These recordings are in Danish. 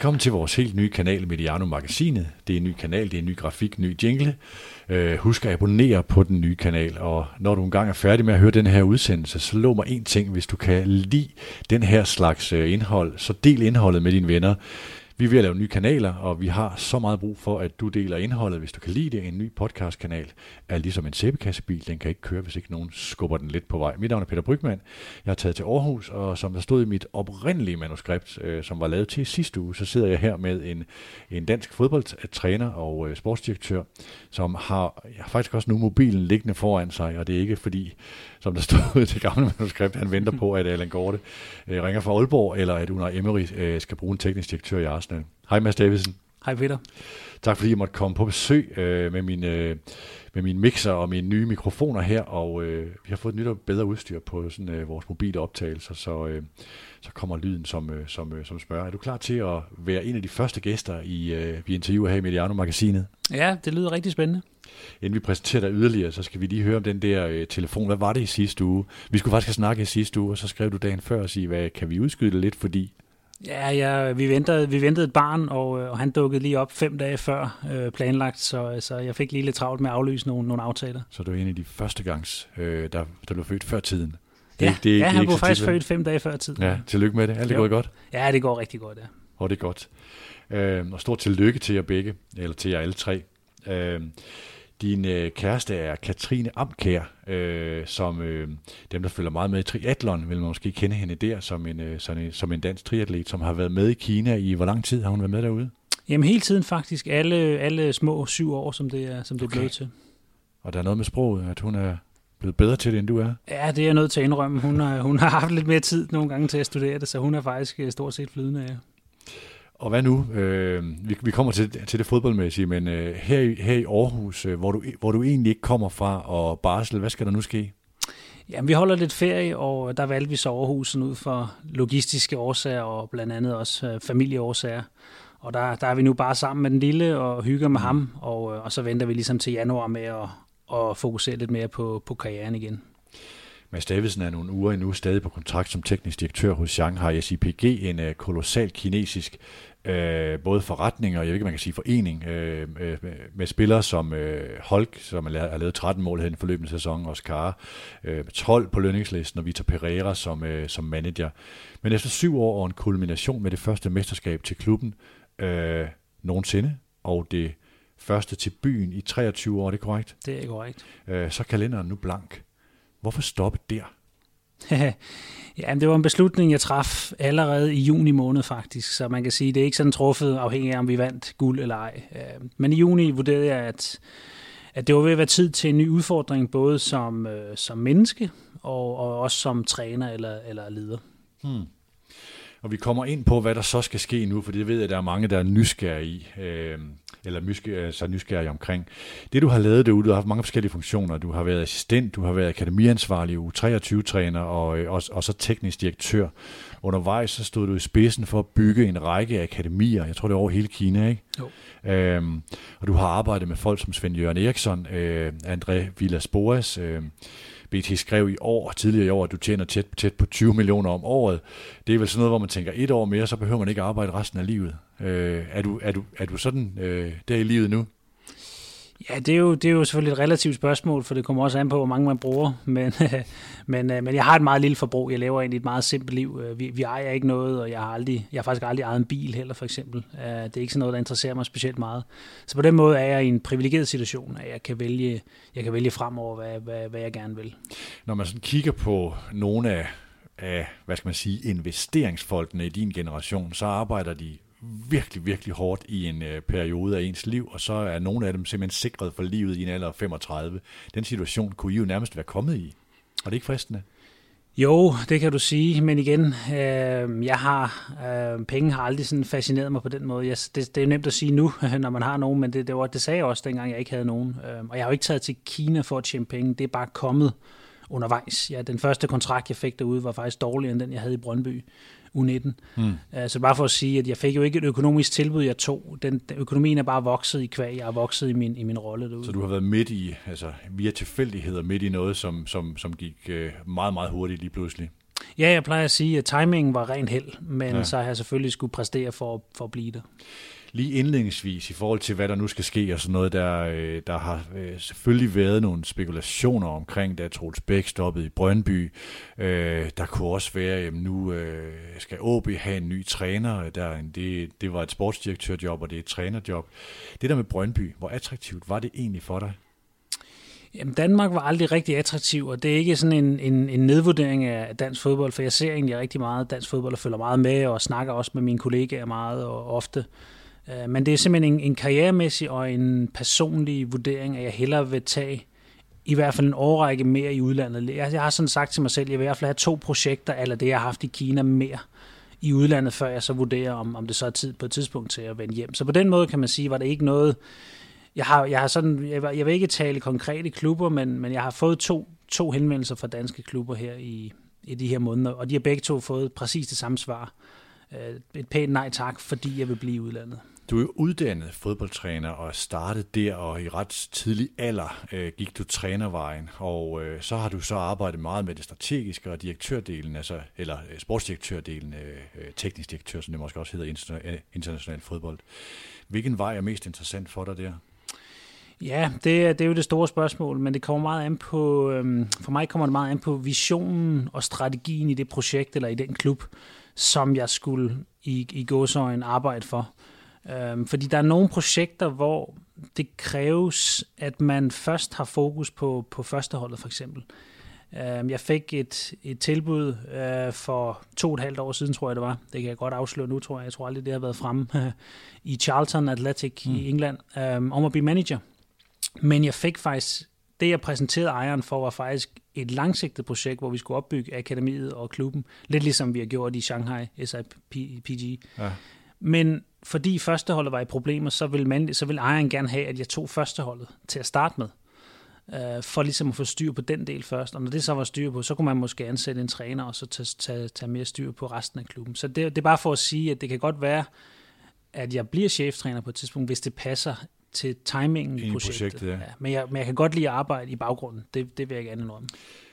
Velkommen til vores helt nye kanal Mediano Magasinet. Det er en ny kanal, det er en ny grafik, ny jingle. Uh, husk at abonnere på den nye kanal, og når du engang er færdig med at høre den her udsendelse, så lov mig en ting, hvis du kan lide den her slags øh, indhold, så del indholdet med dine venner. Vi er ved at lave nye kanaler, og vi har så meget brug for, at du deler indholdet. Hvis du kan lide det, en ny podcastkanal er ligesom en sæbekassebil. Den kan ikke køre, hvis ikke nogen skubber den lidt på vej. Mit navn er Peter Brygman. Jeg har taget til Aarhus, og som der stod i mit oprindelige manuskript, øh, som var lavet til sidste uge, så sidder jeg her med en, en dansk fodboldtræner og øh, sportsdirektør, som har, jeg faktisk også nu mobilen liggende foran sig, og det er ikke fordi, som der stod i det gamle manuskript, han venter på, at Allan Gorte øh, ringer fra Aalborg, eller at Unai Emery øh, skal bruge en teknisk direktør i Arsenal. Hej Mads Davidsen. Hej Peter. Tak fordi jeg måtte komme på besøg øh, med, min, øh, med min mixer og mine nye mikrofoner her, og øh, vi har fået nyt og bedre udstyr på sådan, øh, vores mobile optagelser, så, øh, så kommer lyden som, øh, som, øh, som spørger. Er du klar til at være en af de første gæster, i, øh, vi interviewer her i Mediano-magasinet? Ja, det lyder rigtig spændende. Inden vi præsenterer dig yderligere, så skal vi lige høre om den der øh, telefon. Hvad var det i sidste uge? Vi skulle faktisk have snakket i sidste uge, og så skrev du dagen før og sige, hvad kan vi udskyde det lidt, fordi Ja, ja vi, ventede, vi ventede et barn, og, øh, og han dukkede lige op fem dage før øh, planlagt, så, så jeg fik lige lidt travlt med at aflyse nogle, nogle aftaler. Så du er en af de første gangs, øh, der, der blev født før tiden? Det, ja, det, ja det, han blev faktisk født fem dage før tiden. Ja, tillykke med det. Alt det går godt? Ja, det går rigtig godt, ja. Og det er godt. Øh, og stort tillykke til jer begge, eller til jer alle tre. Øh, din øh, kæreste er Katrine Amkær, øh, som øh, dem, der følger meget med i triathlon, vil man måske kende hende der som en, øh, sådan en, som en dansk triatlet, som har været med i Kina i hvor lang tid har hun været med derude? Jamen hele tiden faktisk. Alle, alle små syv år, som det er, som det okay. er blevet til. Og der er noget med sproget, at hun er blevet bedre til det, end du er? Ja, det er jeg nødt til at indrømme. Hun har, hun har haft lidt mere tid nogle gange til at studere det, så hun er faktisk øh, stort set flydende af. Og hvad nu? Øh, vi, vi kommer til, til det fodboldmæssige, men øh, her, i, her i Aarhus, øh, hvor, du, hvor du egentlig ikke kommer fra, og barsel, hvad skal der nu ske? Jamen, vi holder lidt ferie, og der valgte vi så Aarhusen ud for logistiske årsager, og blandt andet også øh, familieårsager. Og der, der er vi nu bare sammen med den lille og hygger med mm. ham, og, øh, og så venter vi ligesom til januar med at, at fokusere lidt mere på, på karrieren igen. Mads Davidsen er nogle uger endnu stadig på kontrakt som teknisk direktør hos Shanghai SIPG, en uh, kolossal kinesisk øh, både forretninger, jeg ved ikke, man kan sige forening, øh, øh, med spillere som øh, Holk, som har lavet 13 mål her i den forløbende sæson, Oscar, øh, 12 på lønningslisten, og Vitor Pereira som, øh, som manager. Men efter syv år og en kulmination med det første mesterskab til klubben øh, nogensinde, og det første til byen i 23 år, er det korrekt? Det er korrekt. Øh, så er kalenderen nu blank. Hvorfor stoppe der? ja, det var en beslutning, jeg traf allerede i juni måned faktisk, så man kan sige, det er ikke sådan truffet afhængig af, om vi vandt guld eller ej. Øh, men i juni vurderede jeg, at, at det var ved at være tid til en ny udfordring, både som, øh, som menneske og, og også som træner eller, eller leder. Hmm. Og vi kommer ind på, hvad der så skal ske nu, for det ved jeg, at der er mange, der er nysgerrige i. Øh, eller nysgerrig, så nysgerrig omkring. Det du har lavet derude, du har haft mange forskellige funktioner. Du har været assistent, du har været akademiansvarlig, U23-træner og, øh, og, og så teknisk direktør. Undervejs så stod du i spidsen for at bygge en række akademier, jeg tror det er over hele Kina, ikke? Jo. Øhm, og du har arbejdet med folk som Svend Jørgen Eriksson, øh, André Villas Boas, øh, BT skrev i år, tidligere i år, at du tjener tæt, tæt på 20 millioner om året. Det er vel sådan noget, hvor man tænker, et år mere, så behøver man ikke arbejde resten af livet. Øh, er, du, er, du, er du sådan øh, der i livet nu? Ja, det er, jo, det er jo selvfølgelig et relativt spørgsmål, for det kommer også an på, hvor mange man bruger. Men, øh, men, øh, men jeg har et meget lille forbrug. Jeg lever egentlig et meget simpelt liv. Øh, vi, vi ejer ikke noget, og jeg har, aldrig, jeg har faktisk aldrig ejet en bil heller, for eksempel. Det er ikke sådan noget, der interesserer mig specielt meget. Så på den måde er jeg i en privilegeret situation, at jeg kan vælge, jeg kan vælge fremover, hvad, hvad, hvad jeg gerne vil. Når man sådan kigger på nogle af, af hvad skal man sige, investeringsfolkene i din generation, så arbejder de virkelig, virkelig hårdt i en øh, periode af ens liv, og så er nogle af dem simpelthen sikret for livet i en alder af 35. Den situation kunne I jo nærmest være kommet i. Og det ikke fristende? Jo, det kan du sige, men igen, øh, jeg har, øh, penge har aldrig sådan fascineret mig på den måde. Jeg, det, det er nemt at sige nu, når man har nogen, men det, det, var, det sagde jeg også, dengang jeg ikke havde nogen. Øh, og jeg har jo ikke taget til Kina for at tjene penge, det er bare kommet undervejs. Ja, den første kontrakt, jeg fik derude, var faktisk dårligere end den, jeg havde i Brøndby. U19. Mm. Så bare for at sige, at jeg fik jo ikke et økonomisk tilbud, jeg tog. Den, økonomien er bare vokset i kvæg. Jeg har vokset i min, i min rolle derude. Så du har været midt i, altså via tilfældigheder, midt i noget, som, som, som gik øh, meget, meget hurtigt lige pludselig? Ja, jeg plejer at sige, at timingen var rent held, men ja. så har jeg selvfølgelig skulle præstere for, for at blive det lige indledningsvis i forhold til, hvad der nu skal ske og sådan noget, der, øh, der har øh, selvfølgelig været nogle spekulationer omkring, da Troels Bæk stoppede i Brøndby. Øh, der kunne også være, at nu øh, skal OB have en ny træner. Der, det, det var et sportsdirektørjob, og det er et trænerjob. Det der med Brøndby, hvor attraktivt var det egentlig for dig? Jamen, Danmark var aldrig rigtig attraktiv, og det er ikke sådan en, en, en nedvurdering af dansk fodbold, for jeg ser egentlig rigtig meget dansk fodbold og følger meget med, og snakker også med mine kollegaer meget og ofte. Øh, Øh, men det er simpelthen en, en karrieremæssig og en personlig vurdering, at jeg hellere vil tage i hvert fald en årrække mere i udlandet. Jeg, jeg har sådan sagt til mig selv, at jeg vil i hvert fald have to projekter, eller det jeg har haft i Kina mere i udlandet, før jeg så vurderer, om, om det så er tid på et tidspunkt til at vende hjem. Så på den måde kan man sige, var det ikke noget... Jeg har, jeg har sådan, jeg, jeg vil ikke tale konkrete klubber, men, men jeg har fået to, to henvendelser fra danske klubber her i, i de her måneder, og de har begge to fået præcis det samme svar. Øh, et pænt nej tak, fordi jeg vil blive i udlandet. Du er jo uddannet fodboldtræner og startede der, og i ret tidlig alder øh, gik du trænervejen, og øh, så har du så arbejdet meget med det strategiske og direktørdelen, altså, eller øh, sportsdirektørdelen, øh, øh teknisk direktør, som det måske også hedder øh, international fodbold. Hvilken vej er mest interessant for dig der? Ja, det, er, det er jo det store spørgsmål, men det kommer meget an på, øhm, for mig kommer det meget an på visionen og strategien i det projekt eller i den klub, som jeg skulle i, i gåsøjen arbejde for. Øhm, fordi der er nogle projekter, hvor det kræves, at man først har fokus på, på førsteholdet for eksempel. Øhm, jeg fik et, et tilbud øh, for to og et halvt år siden, tror jeg det var. Det kan jeg godt afsløre nu, tror jeg. Jeg tror aldrig, det har været fremme i Charlton Athletic mm. i England, øh, om at blive manager. Men jeg fik faktisk, det jeg præsenterede ejeren for, var faktisk et langsigtet projekt, hvor vi skulle opbygge akademiet og klubben. Lidt ligesom vi har gjort i Shanghai, SIPG. Ja. Men fordi førsteholdet var i problemer, så vil, man, så vil ejeren gerne have, at jeg tog førsteholdet til at starte med. Øh, for ligesom at få styr på den del først. Og når det så var styr på, så kunne man måske ansætte en træner, og så tage, tage, tage mere styr på resten af klubben. Så det, det er bare for at sige, at det kan godt være, at jeg bliver cheftræner på et tidspunkt, hvis det passer til timingen i projektet. projektet ja. Ja, men, jeg, men jeg kan godt lide at arbejde i baggrunden. Det, det vil jeg gerne om.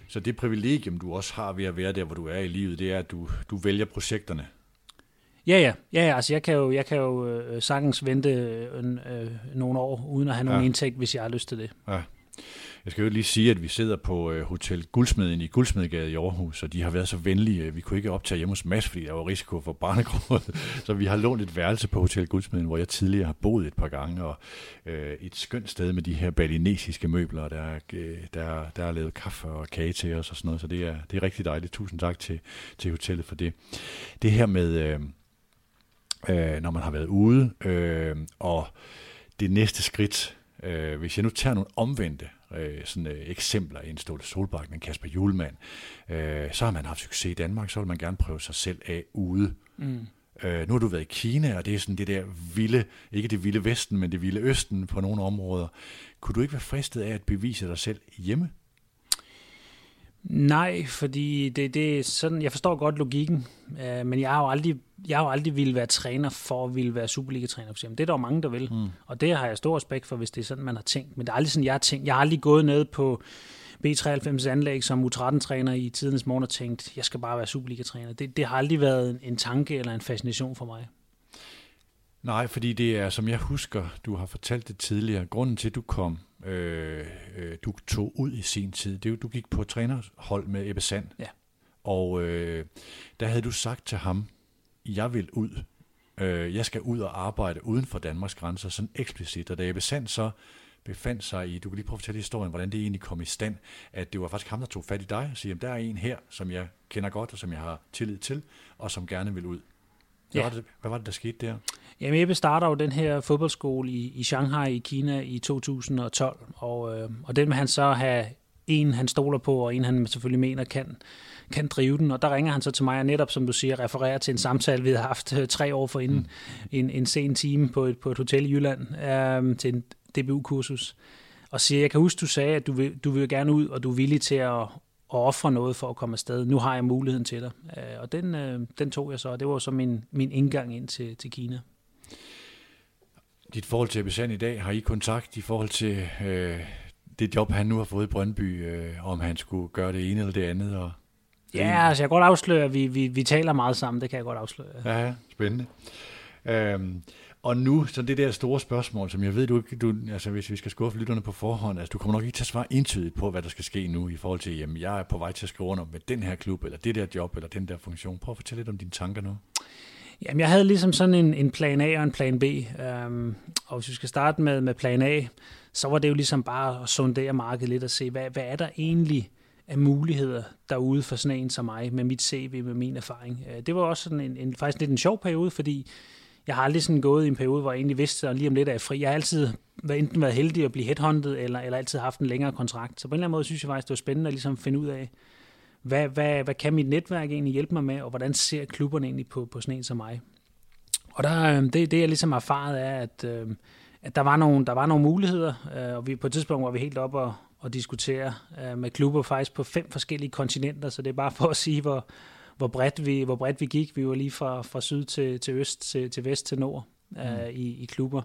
Så det privilegium, du også har ved at være der, hvor du er i livet, det er, at du, du vælger projekterne. Ja, ja, ja, ja altså jeg kan jo, jeg kan jo øh, sagtens vente øh, øh, nogle år, uden at have nogen ja. indtægt, hvis jeg har lyst til det. Ja. Jeg skal jo lige sige, at vi sidder på øh, Hotel Guldsmeden i Guldsmedegade i Aarhus, og de har været så venlige. Vi kunne ikke optage hjemme hos Mads, fordi der var risiko for barnegråd. Så vi har lånt et værelse på Hotel Guldsmeden, hvor jeg tidligere har boet et par gange, og øh, et skønt sted med de her balinesiske møbler, der, øh, der, der er lavet kaffe og kage til os og sådan noget. Så det er, det er rigtig dejligt. Tusind tak til, til hotellet for det. Det her med... Øh, øh, når man har været ude. Øh, og det næste skridt, øh, hvis jeg nu tager nogle omvendte øh, sådan, øh, eksempler, en Ståle Solbakken, en Kasper Julemand, øh, så har man haft succes i Danmark, så vil man gerne prøve sig selv af ude. Mm. Øh, nu har du været i Kina, og det er sådan det der vilde, ikke det vilde vesten, men det vilde østen på nogle områder. Kunne du ikke være fristet af at bevise dig selv hjemme? Nej, fordi det, det er sådan, jeg forstår godt logikken, øh, men jeg har jo aldrig, jeg har jo aldrig ville være træner for at ville være Superliga-træner. For det er der jo mange, der vil, mm. og det har jeg stor respekt for, hvis det er sådan, man har tænkt. Men det er aldrig sådan, jeg har tænkt. Jeg har aldrig gået ned på B93 anlæg som U13-træner i tidens morgen og tænkt, jeg skal bare være Superliga-træner. Det, det har aldrig været en, en tanke eller en fascination for mig. Nej, fordi det er, som jeg husker, du har fortalt det tidligere, grunden til, at du kom øh, øh, du tog ud i sin tid. Det, du gik på trænerhold med Ebbe Sand. Ja. Og øh, der havde du sagt til ham, jeg vil ud. Øh, jeg skal ud og arbejde uden for Danmarks grænser, sådan eksplicit. Og da Ebbe Sand så befandt sig i, du kan lige prøve at fortælle historien, hvordan det egentlig kom i stand, at det var faktisk ham, der tog fat i dig og siger, der er en her, som jeg kender godt, og som jeg har tillid til, og som gerne vil ud. Hvad, ja. var det, hvad var det, der skete der? Jamen, Ebbe starter jo den her fodboldskole i, i Shanghai i Kina i 2012, og, øh, og den vil han så have en, han stoler på, og en, han selvfølgelig mener kan, kan drive den. Og der ringer han så til mig, og netop, som du siger, refererer til en samtale, vi har haft øh, tre år forinden, mm. en, en sen time på et, på et hotel i Jylland, øh, til en DBU-kursus, og siger, jeg kan huske, du sagde, at du vil, du vil gerne ud, og du er villig til at, at ofre noget for at komme afsted. Nu har jeg muligheden til dig. Øh, og den, øh, den tog jeg så, og det var så min, min indgang ind til, til Kina dit forhold til Ebbe i dag, har I kontakt i forhold til øh, det job, han nu har fået i Brøndby, øh, om han skulle gøre det ene eller det andet? Og... Ja, altså jeg kan godt afsløre, at vi, vi, vi taler meget sammen, det kan jeg godt afsløre. Ja, ja spændende. Øhm, og nu, så det der store spørgsmål, som jeg ved, du, du altså hvis vi skal skuffe lytterne på forhånd, altså du kommer nok ikke til at svare entydigt på, hvad der skal ske nu i forhold til, jamen jeg er på vej til at skrive under med den her klub, eller det der job, eller den der funktion. Prøv at fortælle lidt om dine tanker nu. Jamen, jeg havde ligesom sådan en, en plan A og en plan B. Øhm, og hvis vi skal starte med, med plan A, så var det jo ligesom bare at sondere markedet lidt og se, hvad, hvad er der egentlig af muligheder derude for sådan en som mig, med mit CV, med min erfaring. Øh, det var også sådan en, en, faktisk lidt en sjov periode, fordi jeg har aldrig sådan gået i en periode, hvor jeg egentlig vidste, at lige om lidt er jeg fri. Jeg har altid været, enten været heldig at blive headhunted, eller, eller altid haft en længere kontrakt. Så på en eller anden måde synes jeg faktisk, det var spændende at ligesom finde ud af, hvad, hvad, hvad kan mit netværk egentlig hjælpe mig med, og hvordan ser klubberne egentlig på, på sådan en som mig. Og der, øhm, det, det jeg ligesom har erfaret er, at, øhm, at der, var nogle, der var nogle muligheder, øh, og vi på et tidspunkt var vi helt oppe og, og diskutere øh, med klubber faktisk på fem forskellige kontinenter, så det er bare for at sige, hvor, hvor bredt vi, hvor bredt vi gik. Vi var lige fra, fra syd til, til øst, til, til vest til nord mm. uh, i, i klubber.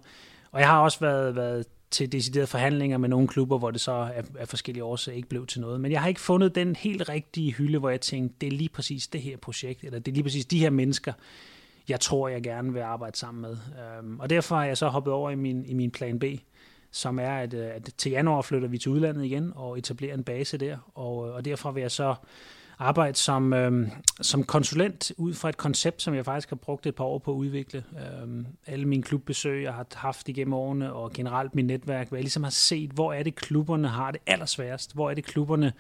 Og jeg har også været, været til deciderede forhandlinger med nogle klubber, hvor det så af, af forskellige årsager ikke blev til noget. Men jeg har ikke fundet den helt rigtige hylde, hvor jeg tænkte, det er lige præcis det her projekt, eller det er lige præcis de her mennesker, jeg tror, jeg gerne vil arbejde sammen med. Um, og derfor har jeg så hoppet over i min, i min plan B, som er, at, øh, at til januar flytter vi til udlandet igen og etablerer en base der. Og, og derfor vil jeg så arbejde som, øh, som konsulent ud fra et koncept, som jeg faktisk har brugt et par år på at udvikle. Øh, alle mine klubbesøg, jeg har haft igennem årene, og generelt mit netværk, hvor jeg ligesom har set, hvor er det klubberne har det allersværest, hvor er det klubberne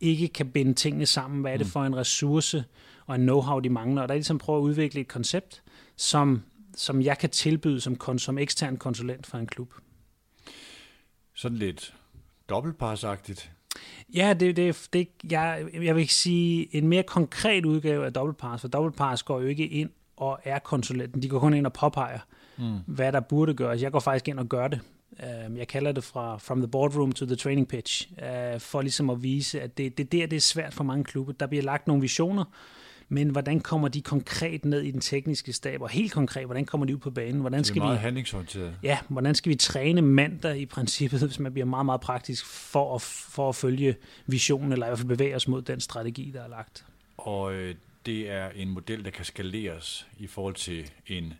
ikke kan binde tingene sammen, hvad er det mm. for en ressource og en know-how, de mangler, og der er ligesom prøve at udvikle et koncept, som, som jeg kan tilbyde som, som ekstern konsulent for en klub. Sådan lidt dobbeltparsagtigt. Ja, det, det, det, jeg, jeg vil sige en mere konkret udgave af dobbeltpars, for dobbeltpars går jo ikke ind og er konsulenten. De går kun ind og påpeger, mm. hvad der burde gøres. Jeg går faktisk ind og gør det. Øhm, jeg kalder det fra from the boardroom to the training pitch, øh, for ligesom at vise, at det, det der det er svært for mange klubber. Der bliver lagt nogle visioner, men hvordan kommer de konkret ned i den tekniske stab, og helt konkret, hvordan kommer de ud på banen? Hvordan skal det er meget vi, handlingsorienteret. Ja, hvordan skal vi træne mandag i princippet, hvis man bliver meget, meget praktisk, for at, for at følge visionen, eller i hvert fald bevæge os mod den strategi, der er lagt. Og øh, det er en model, der kan skaleres i forhold til en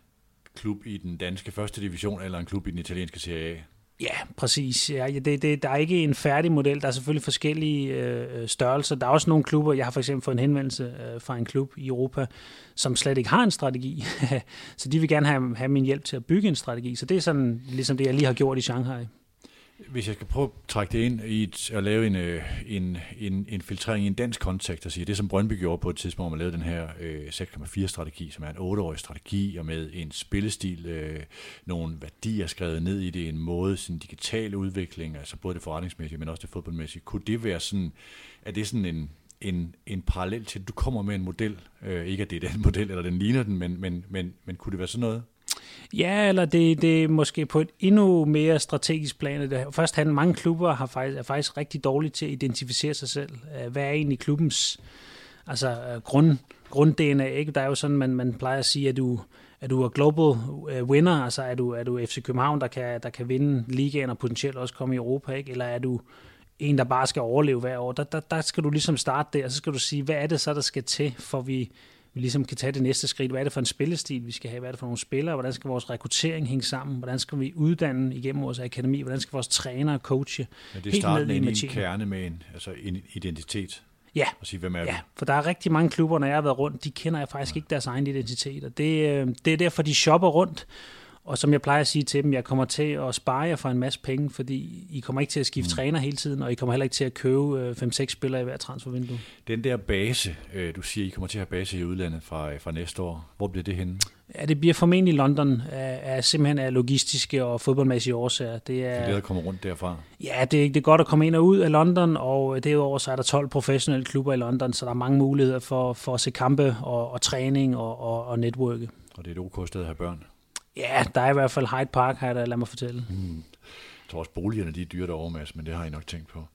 klub i den danske første division, eller en klub i den italienske Serie A. Ja, præcis. Ja, det, det, der er ikke en færdig model. Der er selvfølgelig forskellige øh, størrelser. Der er også nogle klubber. Jeg har for eksempel fået en henvendelse øh, fra en klub i Europa, som slet ikke har en strategi. så de vil gerne have, have min hjælp til at bygge en strategi. Så det er sådan ligesom det, jeg lige har gjort i Shanghai. Hvis jeg skal prøve at trække det ind i et, at lave en, øh, en, en, en filtrering i en dansk kontekst og sige, det som Brøndby gjorde på et tidspunkt, hvor man lavede den her øh, 6,4-strategi, som er en 8-årig strategi, og med en spillestil, øh, nogle værdier skrevet ned i det, en måde, sådan digital udvikling, altså både det forretningsmæssige, men også det fodboldmæssige. Kunne det være sådan, er det sådan en, en, en parallel til, at du kommer med en model, øh, ikke at det er den model, eller den ligner den, men, men, men, men kunne det være sådan noget? Ja, eller det, det er måske på et endnu mere strategisk plan. Det først han, mange klubber har faktisk, er faktisk rigtig dårlige til at identificere sig selv. Øh, hvad er egentlig klubbens altså, øh, grund, grund-DNA? Ikke? Der er jo sådan, man, man plejer at sige, at du, at du er global øh, winner, altså er du, er du FC København, der kan, der kan vinde ligaen og potentielt også komme i Europa, ikke? eller er du en, der bare skal overleve hver år? Der, der, der skal du ligesom starte der, og så skal du sige, hvad er det så, der skal til, for vi vi ligesom kan tage det næste skridt. Hvad er det for en spillestil, vi skal have? Hvad er det for nogle spillere? Hvordan skal vores rekruttering hænge sammen? Hvordan skal vi uddanne igennem vores akademi? Hvordan skal vores trænere og coache? Ja, det er starten ind i en kerne med en, altså en identitet. Ja, og sige, hvem er ja, for der er rigtig mange klubber, når jeg har været rundt, de kender jeg faktisk ja. ikke deres egen identitet. Og det, øh, det er derfor, de shopper rundt, og som jeg plejer at sige til dem, jeg kommer til at spare jer for en masse penge, fordi I kommer ikke til at skifte mm. træner hele tiden, og I kommer heller ikke til at købe 5-6 øh, spillere i hver transfervindue. Den der base, øh, du siger, I kommer til at have base i udlandet fra, fra næste år. Hvor bliver det henne? Ja, det bliver formentlig London, af, af simpelthen af logistiske og fodboldmæssige årsager. Det er, det er der kommer rundt derfra? Ja, det, det er godt at komme ind og ud af London, og derudover så er der 12 professionelle klubber i London, så der er mange muligheder for, for at se kampe og, og træning og, og, og netværke. Og det er et ok sted at have børn? Ja, der er i hvert fald Hyde Park her, der lad mig fortælle. Mm. Jeg tror også, boligerne de er dyre derovre, Mads, men det har I nok tænkt på.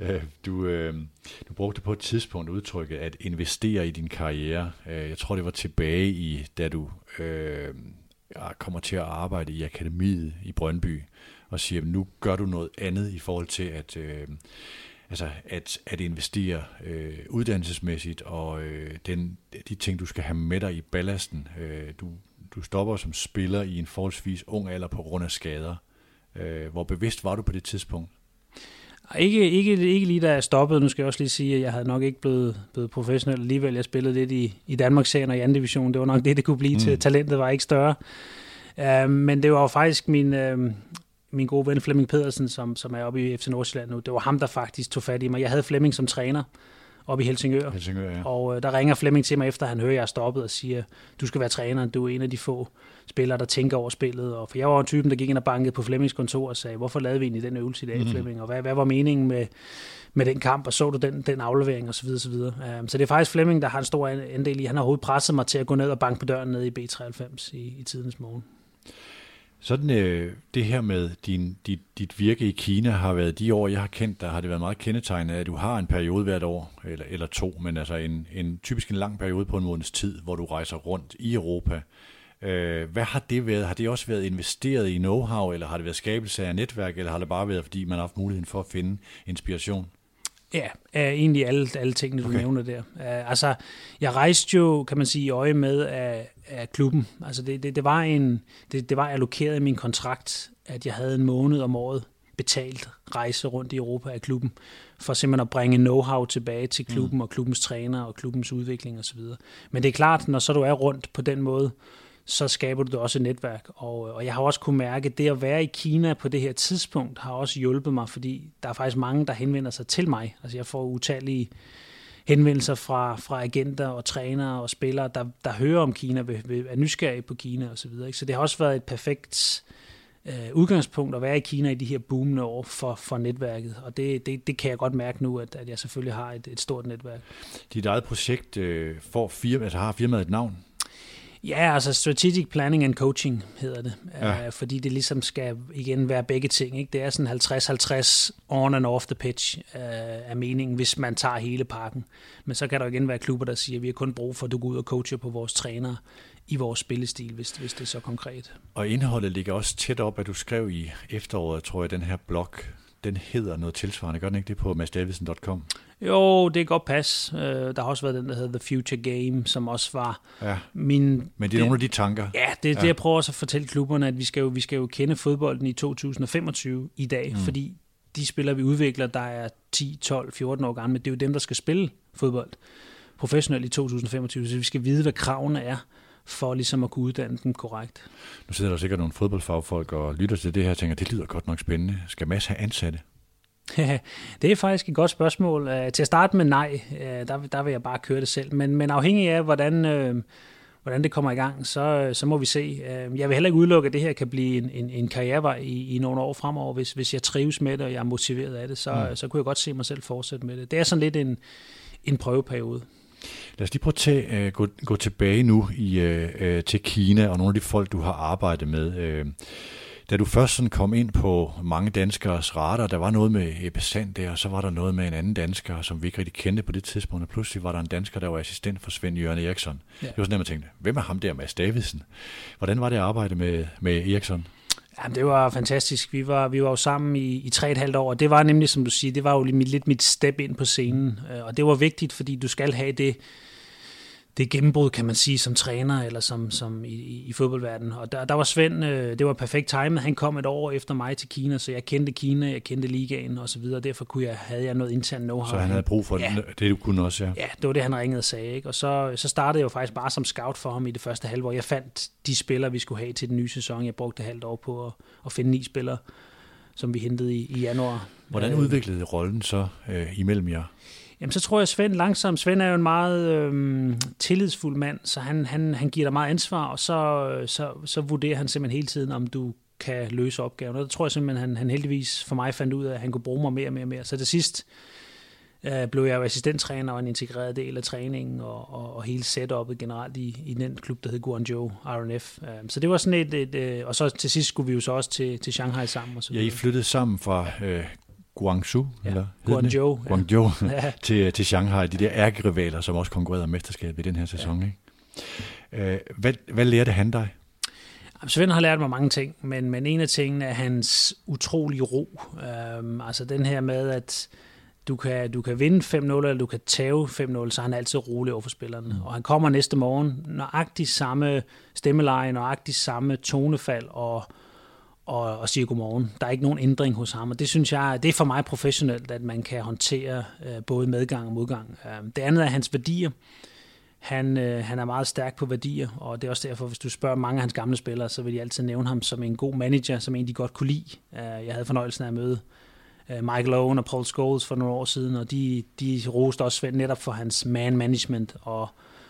Øh, du, øh, du brugte på et tidspunkt udtrykket at investere i din karriere. Øh, jeg tror, det var tilbage i, da du øh, kommer til at arbejde i akademiet i Brøndby, og siger, at nu gør du noget andet i forhold til at, øh, altså at, at investere øh, uddannelsesmæssigt og øh, den, de ting, du skal have med dig i ballasten. Øh, du, du stopper som spiller i en forholdsvis ung alder på grund af skader. Øh, hvor bevidst var du på det tidspunkt? Ikke, ikke, ikke lige da jeg stoppede. Nu skal jeg også lige sige, at jeg havde nok ikke blevet, blevet professionel alligevel. Jeg spillede lidt i, i Danmarks serien og i anden division. Det var nok det, det kunne blive mm. til. Talentet var ikke større. Uh, men det var jo faktisk min, uh, min gode ven Flemming Pedersen, som, som er oppe i FC Nordsjælland nu. Det var ham, der faktisk tog fat i mig. Jeg havde Flemming som træner oppe i Helsingør. Helsingør ja. Og uh, der ringer Flemming til mig efter, han hører, at jeg er stoppet og siger, du skal være træner. Du er en af de få spillere, der tænker over spillet. Og for jeg var jo typen, der gik ind og bankede på Flemmings kontor og sagde, hvorfor lavede vi egentlig den øvelse i dag, mm. Flemming? Og hvad, hvad var meningen med, med den kamp, og så du den, den aflevering osv. Så, videre, så, videre. Um, så det er faktisk Flemming, der har en stor andel i. Han har overhovedet presset mig til at gå ned og banke på døren nede i B93 i, i tidens morgen. Sådan øh, det her med din, dit, dit virke i Kina har været de år, jeg har kendt dig, har det været meget kendetegnet at du har en periode hvert år, eller, eller to, men altså en, en typisk en lang periode på en måneds tid, hvor du rejser rundt i Europa. Øh, hvad har det været? Har det også været investeret i know-how, eller har det været skabelse af netværk, eller har det bare været, fordi man har haft muligheden for at finde inspiration? Ja, er egentlig alle, alle tingene, du okay. nævner der. Uh, altså, jeg rejste jo, kan man sige, i øje med af, af klubben. Altså, det, det, det, var en, det, det var allokeret i min kontrakt, at jeg havde en måned om året betalt rejse rundt i Europa af klubben, for simpelthen at bringe know-how tilbage til klubben mm. og klubbens træner og klubbens udvikling osv. Men det er klart, når så du er rundt på den måde, så skaber du også et netværk. Og, øh, og jeg har også kunne mærke, at det at være i Kina på det her tidspunkt har også hjulpet mig, fordi der er faktisk mange, der henvender sig til mig. Altså jeg får utallige henvendelser fra, fra agenter og trænere og spillere, der, der hører om Kina, ved, ved, er nysgerrige på Kina osv. Så, videre, ikke? så det har også været et perfekt øh, udgangspunkt at være i Kina i de her boomende år for, for netværket. Og det, det, det kan jeg godt mærke nu, at, at jeg selvfølgelig har et, et stort netværk. Dit eget projekt øh, får firma, altså har firmaet et navn? Ja, altså Strategic Planning and Coaching hedder det, ja. uh, fordi det ligesom skal igen være begge ting. Ikke? Det er sådan 50-50 on and off the pitch uh, af meningen, hvis man tager hele pakken. Men så kan der igen være klubber, der siger, at vi har kun brug for, at du går ud og coacher på vores trænere i vores spillestil, hvis, hvis det er så konkret. Og indholdet ligger også tæt op, at du skrev i efteråret, tror jeg, den her blog, den hedder noget tilsvarende. Gør den ikke det på madsdavidsen.com? Jo, det er godt pas. Øh, der har også været den, der hedder The Future Game, som også var ja. min... Men det er nogle af de tanker. Ja, det er ja. det, jeg prøver også at fortælle klubberne, at vi skal, jo, vi skal jo kende fodbolden i 2025 i dag, mm. fordi de spillere, vi udvikler, der er 10, 12, 14 år gamle, det er jo dem, der skal spille fodbold professionelt i 2025, så vi skal vide, hvad kravene er for ligesom at kunne uddanne dem korrekt. Nu sidder der sikkert nogle fodboldfagfolk og lytter til det her og tænker, det lyder godt nok spændende. Skal Mads have ansatte? det er faktisk et godt spørgsmål. Uh, til at starte med nej, uh, der, der vil jeg bare køre det selv. Men, men afhængig af, hvordan, uh, hvordan det kommer i gang, så, så må vi se. Jeg vil heller ikke udelukke, at det her kan blive en, en, en karrierevej i, i nogle år fremover. Hvis, hvis jeg trives med det, og jeg er motiveret af det, så, mm. så kunne jeg godt se mig selv fortsætte med det. Det er sådan lidt en, en prøveperiode. Lad os lige prøve at tage, uh, gå, gå tilbage nu i, uh, til Kina og nogle af de folk, du har arbejdet med. Uh, da du først sådan kom ind på mange danskers radar, der var noget med Ebesand der, og så var der noget med en anden dansker, som vi ikke rigtig kendte på det tidspunkt, og pludselig var der en dansker, der var assistent for Svend Jørgen Eriksson. Ja. Det var sådan, at man tænkte, hvem er ham der, Mads Davidsen? Hvordan var det at arbejde med, med Eriksson? Ja, det var fantastisk. Vi var, vi var jo sammen i, i tre et halvt år, og det var nemlig, som du siger, det var jo lidt, lidt mit step ind på scenen. Øh, og det var vigtigt, fordi du skal have det, det gennembrud, kan man sige, som træner eller som, som i, i fodboldverdenen. Og der, der var Svend, øh, det var perfekt timet. Han kom et år efter mig til Kina, så jeg kendte Kina, jeg kendte ligaen og så videre. Derfor kunne jeg, havde jeg noget intern know-how. Så han havde brug for ja. det, du kunne også, ja. Ja, det var det, han ringede og sagde. Ikke? Og så, så startede jeg jo faktisk bare som scout for ham i det første halvår. Jeg fandt de spillere, vi skulle have til den nye sæson. Jeg brugte halvt år på at, at finde ni spillere, som vi hentede i, i januar. Hvordan øh, udviklede rollen så øh, imellem jer? Jamen, så tror jeg, Svend langsomt, Svend er jo en meget øhm, tillidsfuld mand, så han, han, han giver dig meget ansvar, og så, så, så vurderer han simpelthen hele tiden, om du kan løse opgaven. Og det tror jeg simpelthen, han, han heldigvis for mig fandt ud af, at han kunne bruge mig mere og mere og mere. Så til sidst øh, blev jeg jo assistenttræner og en integreret del af træningen og, og, og hele setupet generelt i, i den klub, der hed Guangzhou RNF. Øh, så det var sådan et, et, et, og så til sidst skulle vi jo så også til, til Shanghai sammen. Og så ja, I flyttede sammen fra øh, Guangzhou, ja. eller Guangzhou, ja. Guangzhou ja. til, til Shanghai, de der ærkerivaler, som også konkurrerede om mesterskabet i den her sæson. Ja. Ikke? Øh, hvad, hvad lærte han dig? Svend har lært mig mange ting, men, men en af tingene er hans utrolige ro. Øhm, altså den her med, at du kan, du kan vinde 5-0, eller du kan tage 5-0, så er han altid rolig over for spillerne. Mm. Og han kommer næste morgen, nøjagtigt samme stemmeleje, nøjagtigt samme tonefald, og, og, og siger godmorgen. Der er ikke nogen ændring hos ham, og det synes jeg, det er for mig professionelt, at man kan håndtere øh, både medgang og modgang. Øh, det andet er hans værdier. Han, øh, han er meget stærk på værdier, og det er også derfor, hvis du spørger mange af hans gamle spillere, så vil de altid nævne ham som en god manager, som en, de godt kunne lide. Øh, jeg havde fornøjelsen af at møde øh, Michael Owen og Paul Scholes for nogle år siden, og de, de roste også Svend netop for hans man management og,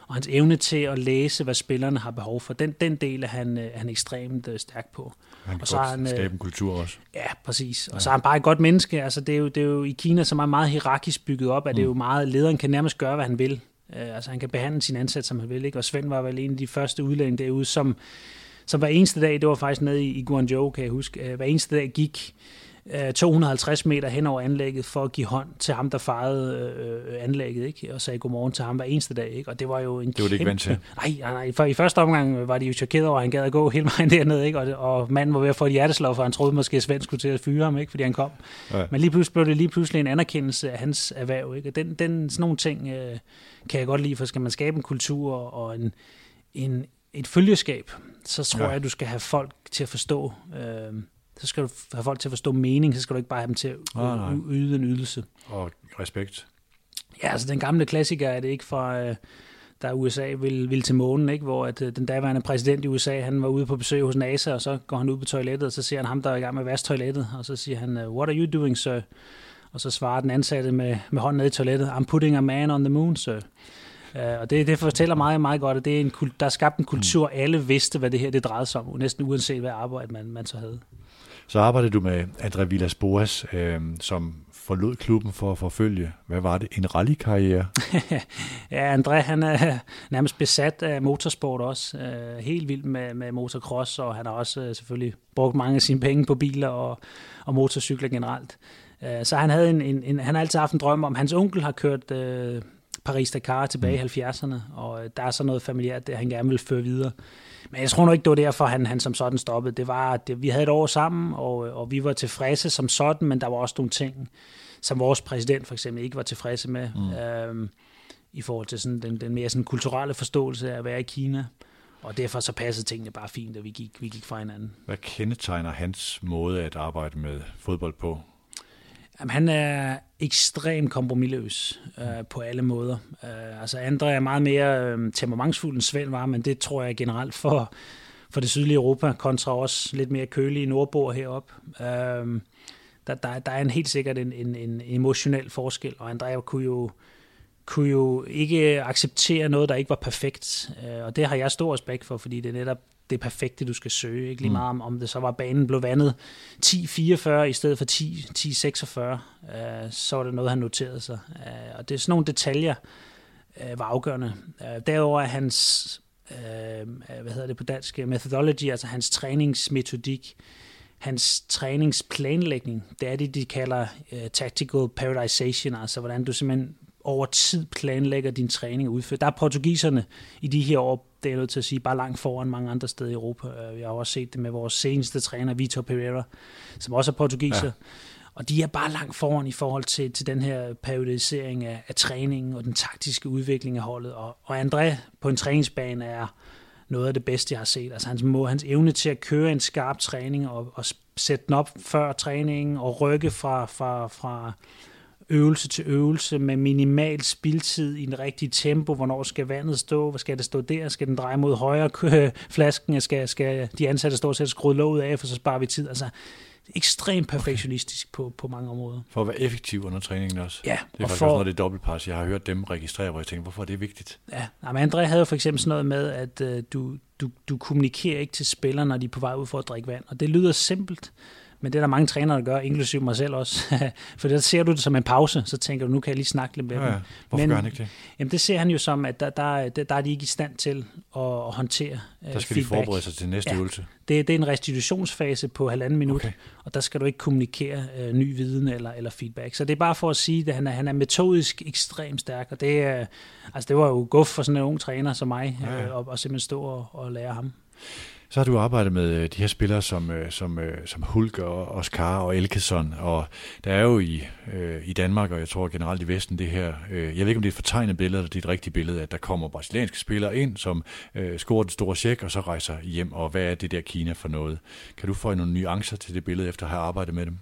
og hans evne til at læse, hvad spillerne har behov for. Den, den del er han, er han ekstremt stærk på. Han kan og så godt han, skabe en kultur også. Ja, præcis. Og ja. så er han bare et godt menneske. Altså, det, er jo, det er jo i Kina, som er meget hierarkisk bygget op, at mm. det er jo meget, lederen kan nærmest gøre, hvad han vil. Uh, altså han kan behandle sin ansat, som han vil. Ikke? Og Svend var vel en af de første udlændinge derude, som, som hver eneste dag, det var faktisk nede i, i Guangzhou, kan jeg huske, uh, hver eneste dag gik 250 øh, meter hen over anlægget for at give hånd til ham, der farede øh, anlægget, ikke? og sagde godmorgen til ham hver eneste dag. Ikke? Og det var jo en Det var det ikke vant til? Nej, nej, nej. For i første omgang var de jo chokeret over, at han gad at gå hele vejen derned, ikke? Og, og manden var ved at få et hjerteslag, for han troede måske, at Svend skulle til at fyre ham, ikke? fordi han kom. Ja. Men lige pludselig blev det lige pludselig en anerkendelse af hans erhverv. Ikke? Og den, den, sådan nogle ting øh, kan jeg godt lide, for skal man skabe en kultur og en, en, et følgeskab, så tror ja. jeg, at du skal have folk til at forstå... Øh, så skal du have folk til at forstå mening, så skal du ikke bare have dem til at oh, yde en ydelse. Og respekt. Ja, altså den gamle klassiker er det ikke fra, øh, da USA ville, ville til månen, ikke? hvor at, øh, den daværende præsident i USA, han var ude på besøg hos NASA, og så går han ud på toilettet, og så ser han ham, der er i gang med at vaske toilettet, og så siger han, what are you doing, sir? Og så svarer den ansatte med, med hånden ned i toilettet, I'm putting a man on the moon, sir. Uh, og det, det fortæller meget, meget godt, at det er en, der er skabt en kultur, mm. alle vidste, hvad det her det drejede sig om, næsten uanset hvad arbejde man, man så havde. Så arbejdede du med André Villas Boas, øh, som forlod klubben for at forfølge, hvad var det, en rallykarriere? ja, André han er nærmest besat af motorsport også. Øh, helt vild med, med motocross, og han har også øh, selvfølgelig brugt mange af sine penge på biler og, og motorcykler generelt. Øh, så han havde en, en, en, han har altid haft en drøm om, hans onkel har kørt øh, Paris-Dakar tilbage mm. i 70'erne, og der er så noget familiært, det han gerne vil føre videre. Men jeg tror nu ikke, det var derfor, han, han som sådan stoppede. Det var, at vi havde et år sammen, og, og vi var tilfredse som sådan, men der var også nogle ting, som vores præsident for eksempel ikke var tilfredse med, mm. øhm, i forhold til sådan den, den mere sådan kulturelle forståelse af at være i Kina. Og derfor så passede tingene bare fint, at vi gik, vi gik fra hinanden. Hvad kendetegner hans måde at arbejde med fodbold på? Jamen, han er ekstremt kompromilløs øh, på alle måder. Øh, altså Andre er meget mere øh, temperamentsfuld end Svend var, men det tror jeg generelt for, for det sydlige Europa, kontra også lidt mere kølige nordboer heroppe. Øh, der, der, der er en helt sikkert en, en, en emotionel forskel, og Andrea kunne jo, kunne jo ikke acceptere noget, der ikke var perfekt. Øh, og det har jeg stor respekt for, fordi det netop det perfekte, du skal søge. Ikke lige mm. meget om, om det så var banen blev vandet 10-44 i stedet for 10-46, øh, så var det noget, han noterede sig. Øh, og det er sådan nogle detaljer, øh, var afgørende. Øh, derover er hans, øh, hvad hedder det på dansk, methodology, altså hans træningsmetodik, hans træningsplanlægning, det er det, de kalder uh, tactical periodization, altså hvordan du simpelthen over tid planlægger din træning og udfører. Der er portugiserne i de her år, det er jeg nødt til at sige, bare langt foran mange andre steder i Europa. Øh, jeg har også set det med vores seneste træner, Vitor Pereira, som også er portugiser. Ja. Og de er bare langt foran i forhold til, til den her periodisering af, af træningen og den taktiske udvikling af holdet. Og, og André på en træningsbane er noget af det bedste, jeg har set. Altså hans, må, hans evne til at køre en skarp træning og, og sætte den op før træningen og rykke fra, fra, fra øvelse til øvelse med minimal spildtid i en rigtig tempo. Hvornår skal vandet stå? Hvad skal det stå der? Skal den dreje mod højre flasken? Skal, skal de ansatte stå og sætte skruet låget af, for så sparer vi tid? Altså, ekstremt perfektionistisk på, på mange områder. For at være effektiv under træningen også. Ja. Det er faktisk for, også noget af det dobbeltpas. Jeg har hørt dem registrere, hvor jeg tænker, hvorfor er det vigtigt? Ja, Nej, men André havde for eksempel sådan noget med, at uh, du, du, du kommunikerer ikke til spillere, når de er på vej ud for at drikke vand. Og det lyder simpelt, men det er der mange trænere, der gør, inklusive mig selv også. For der ser du det som en pause, så tænker du, nu kan jeg lige snakke lidt med ja, dem. Ja. Hvorfor Men, gør han ikke det? Jamen det ser han jo som, at der, der, der, der er de ikke i stand til at, at håndtere øh, Der skal feedback. de forberede sig til næste ja. øvelse. Det, det er en restitutionsfase på halvanden minut, okay. og der skal du ikke kommunikere øh, ny viden eller, eller feedback. Så det er bare for at sige, at han er, han er metodisk ekstremt stærk, og det, er, altså det var jo guf for sådan en ung træner som mig, ja, ja. At, at simpelthen stå og, og lære ham. Så har du arbejdet med øh, de her spillere som, øh, som, øh, som Hulk og Oscar og Elkeson, og der er jo i, i Danmark, og jeg tror generelt i Vesten, det her, jeg ved ikke om det er et fortegnet billede, eller det er et rigtigt billede, at der kommer brasilianske spillere ind, som scorer den store check, og så rejser hjem, og hvad er det der Kina for noget? Kan du få nogle nuancer til det billede, efter at have arbejdet med dem?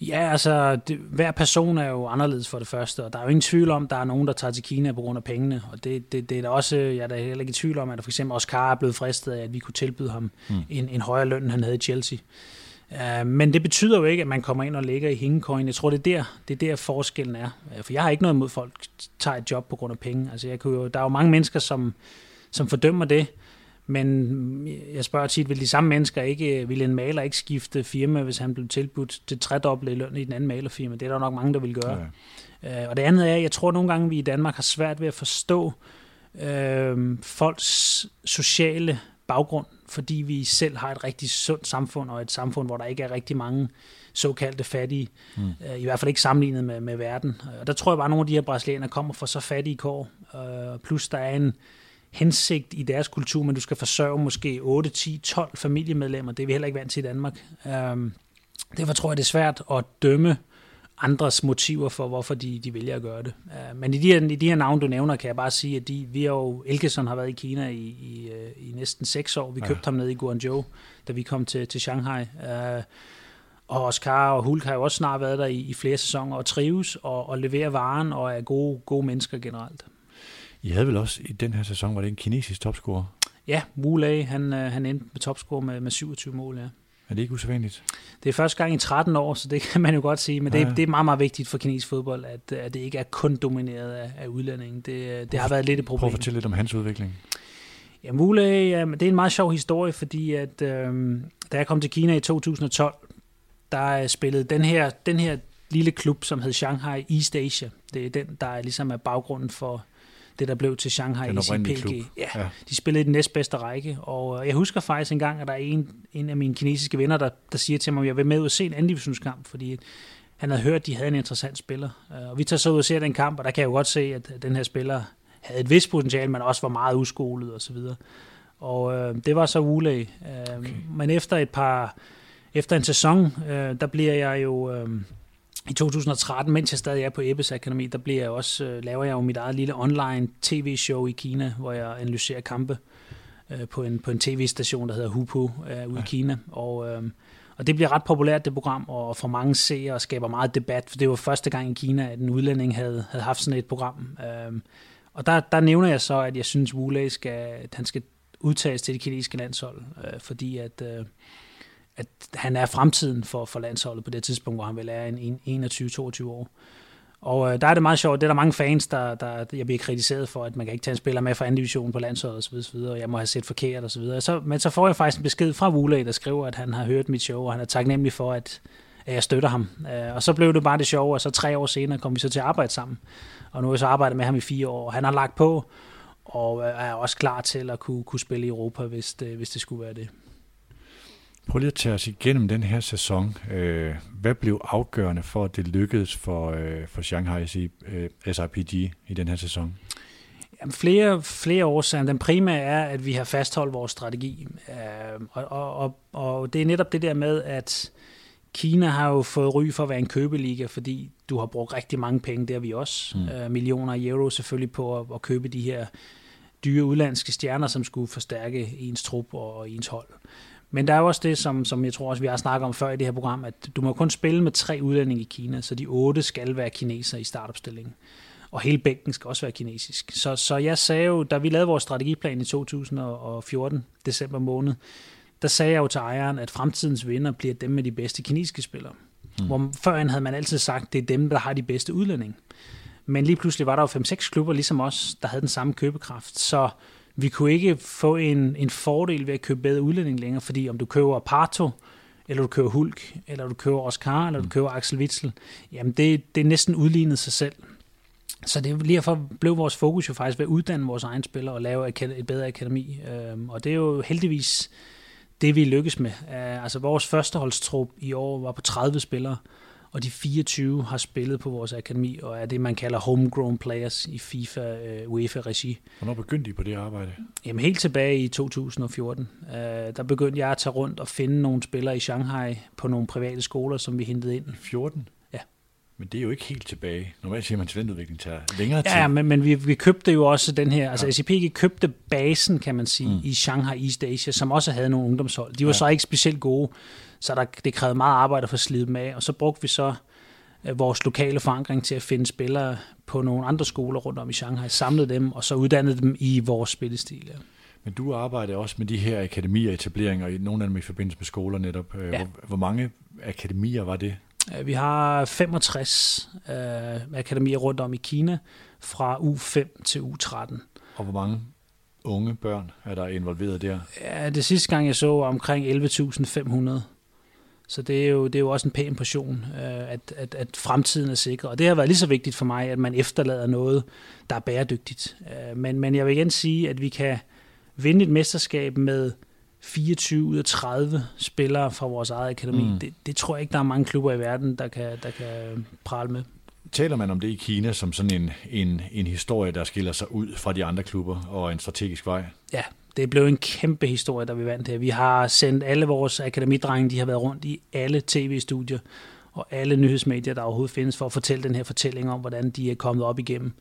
Ja, altså, det, hver person er jo anderledes for det første, og der er jo ingen tvivl om, der er nogen, der tager til Kina på grund af pengene, og det, det, det er der også, jeg er da heller ikke i tvivl om, at for eksempel Oscar er blevet fristet af, at vi kunne tilbyde ham mm. en, en højere løn, end han havde i Chelsea. Uh, men det betyder jo ikke, at man kommer ind og ligger i hængekøjen. Jeg tror, det er der, det er der forskellen er. Uh, for jeg har ikke noget imod, at folk tager et job på grund af penge. Altså, jeg kunne jo, der er jo mange mennesker, som, som fordømmer det, men jeg spørger tit, vil de samme mennesker ikke, vil en maler ikke skifte firma, hvis han blev tilbudt til tredobbelte løn i den anden malerfirma? Det er der nok mange, der vil gøre. Ja. Øh, og det andet er, jeg tror nogle gange, vi i Danmark har svært ved at forstå øh, folks sociale baggrund, fordi vi selv har et rigtig sundt samfund, og et samfund, hvor der ikke er rigtig mange såkaldte fattige, mm. øh, i hvert fald ikke sammenlignet med, med verden. Og der tror jeg bare, at nogle af de her brasilianere kommer fra så fattige kår, øh, plus der er en, hensigt i deres kultur, men du skal forsørge måske 8, 10, 12 familiemedlemmer. Det er vi heller ikke vant til i Danmark. Øhm, derfor tror jeg, det er svært at dømme andres motiver for, hvorfor de, de vælger at gøre det. Uh, men i de, her, i de her navne, du nævner, kan jeg bare sige, at de, vi har jo, Elkeson har været i Kina i, i, øh, i næsten seks år. Vi købte ja. ham ned i Guangzhou, da vi kom til, til Shanghai. Uh, og Oscar og Hulk har jo også snart været der i, i flere sæsoner og trives og, og leverer varen og er gode, gode mennesker generelt. I havde vel også i den her sæson, var det en kinesisk topscorer? Ja, Wu Lei, han, øh, han endte med topscore med, med 27 mål, ja. Er det ikke usædvanligt? Det er første gang i 13 år, så det kan man jo godt sige. Men ja, ja. det, det er meget, meget vigtigt for kinesisk fodbold, at, at det ikke er kun domineret af, af udlændingen. Det, det har været lidt et problem. Prøv at fortælle lidt om hans udvikling. Ja, Mule, ja, det er en meget sjov historie, fordi at, øh, da jeg kom til Kina i 2012, der spillede den her, den her lille klub, som hed Shanghai East Asia. Det er den, der ligesom er baggrunden for det der blev til Shanghai PG. Ja, ja. De spillede i den næstbedste række, og øh, jeg husker faktisk en gang, at der er en, en af mine kinesiske venner, der, der siger til mig, at jeg vil med ud og se en anden divisionskamp, fordi han havde hørt, at de havde en interessant spiller. Øh, og vi tager så ud og ser den kamp, og der kan jeg jo godt se, at den her spiller havde et vist potentiale, men også var meget uskolet og så videre. Og øh, det var så Wule. Øh, okay. Men efter et par, efter en sæson, øh, der bliver jeg jo... Øh, i 2013, mens jeg stadig er på Ebbes Akademi, der bliver jeg også, øh, laver jeg jo mit eget lille online tv-show i Kina, hvor jeg analyserer kampe øh, på, en, på en tv-station, der hedder Hupu øh, ude ja. i Kina. Og, øh, og det bliver ret populært, det program, og for mange seere og skaber meget debat, for det var første gang i Kina, at en udlænding havde, havde haft sådan et program. Øh, og der, der nævner jeg så, at jeg synes, Wu skal, at han skal udtages til det kinesiske landshold, øh, fordi at... Øh, at han er fremtiden for, for landsholdet på det tidspunkt, hvor han vel er en 21-22 år. Og øh, der er det meget sjovt, det er der mange fans, der, der jeg bliver kritiseret for, at man kan ikke tage en spiller med fra anden division på landsholdet osv., osv., og jeg må have set forkert osv. Så, så, men så får jeg faktisk en besked fra Wule, der skriver, at han har hørt mit show, og han er taknemmelig for, at, at jeg støtter ham. Øh, og så blev det bare det sjove, og så tre år senere kom vi så til at arbejde sammen. Og nu har jeg så arbejdet med ham i fire år, og han har lagt på, og er også klar til at kunne, kunne spille i Europa, hvis det, hvis det skulle være det. Prøv lige at tage os igennem den her sæson. Øh, hvad blev afgørende for, at det lykkedes for, øh, for Shanghai SRPG i den her sæson? Jamen, flere, flere årsager. Den primære er, at vi har fastholdt vores strategi. Øh, og, og, og, og det er netop det der med, at Kina har jo fået ry for at være en købeliga, fordi du har brugt rigtig mange penge, der vi også. Mm. millioner euro selvfølgelig på at, at købe de her dyre udlandske stjerner, som skulle forstærke ens trup og ens hold. Men der er jo også det, som, som jeg tror også, vi har snakket om før i det her program, at du må kun spille med tre udlændinge i Kina, så de otte skal være kineser i startopstillingen. Og hele bænken skal også være kinesisk. Så, så jeg sagde jo, da vi lavede vores strategiplan i 2014, december måned, der sagde jeg jo til ejeren, at fremtidens vinder bliver dem med de bedste kinesiske spillere. Mm. Hvor førhen havde man altid sagt, at det er dem, der har de bedste udlændinge. Men lige pludselig var der jo 5-6 klubber, ligesom os, der havde den samme købekraft. Så vi kunne ikke få en, en fordel ved at købe bedre udlænding længere, fordi om du køber Parto, eller du køber Hulk, eller du køber Oscar, eller du mm. køber Axel Witzel, jamen det, det er næsten udlignet sig selv. Så det lige derfor blev vores fokus jo faktisk ved at uddanne vores egne spillere og lave et bedre akademi. Øhm, og det er jo heldigvis det, vi lykkes med. Øh, altså vores førsteholdstrup i år var på 30 spillere, og de 24 har spillet på vores akademi, og er det, man kalder homegrown players i FIFA uh, UEFA-regi. Hvornår begyndte I på det arbejde? Jamen helt tilbage i 2014. Uh, der begyndte jeg at tage rundt og finde nogle spillere i Shanghai på nogle private skoler, som vi hentede ind. I 14? Ja. Men det er jo ikke helt tilbage. Normalt siger man, at talentudvikling tager længere tid. Ja, men, men vi, vi købte jo også den her, altså ja. SCP købte basen, kan man sige, mm. i Shanghai East Asia, som også havde nogle ungdomshold. De var ja. så ikke specielt gode, så der, det krævede meget arbejde for at slide dem af, og så brugte vi så øh, vores lokale forankring til at finde spillere på nogle andre skoler rundt om i Shanghai, samlede dem, og så uddannede dem i vores spillestil. Ja. Men du arbejder også med de her akademier etableringer, i nogle af dem i forbindelse med skoler netop. Øh, ja. Hvor, hvor mange akademier var det? Vi har 65 øh, akademier rundt om i Kina, fra U5 til U13. Og hvor mange unge børn er der involveret der? Ja, det sidste gang jeg så var omkring 11.500. Så det er, jo, det er jo også en pæn portion, øh, at, at, at fremtiden er sikker. Og det har været lige så vigtigt for mig, at man efterlader noget, der er bæredygtigt. Øh, men, men jeg vil igen sige, at vi kan vinde et mesterskab med 24 ud af 30 spillere fra vores eget akademi. Mm. Det, det tror jeg ikke, der er mange klubber i verden, der kan, der kan prale med. Taler man om det i Kina som sådan en, en, en historie, der skiller sig ud fra de andre klubber og en strategisk vej? Ja, det blev en kæmpe historie, da vi vandt her. Vi har sendt alle vores akademidrenge, de har været rundt i alle tv-studier og alle nyhedsmedier, der overhovedet findes, for at fortælle den her fortælling om, hvordan de er kommet op igennem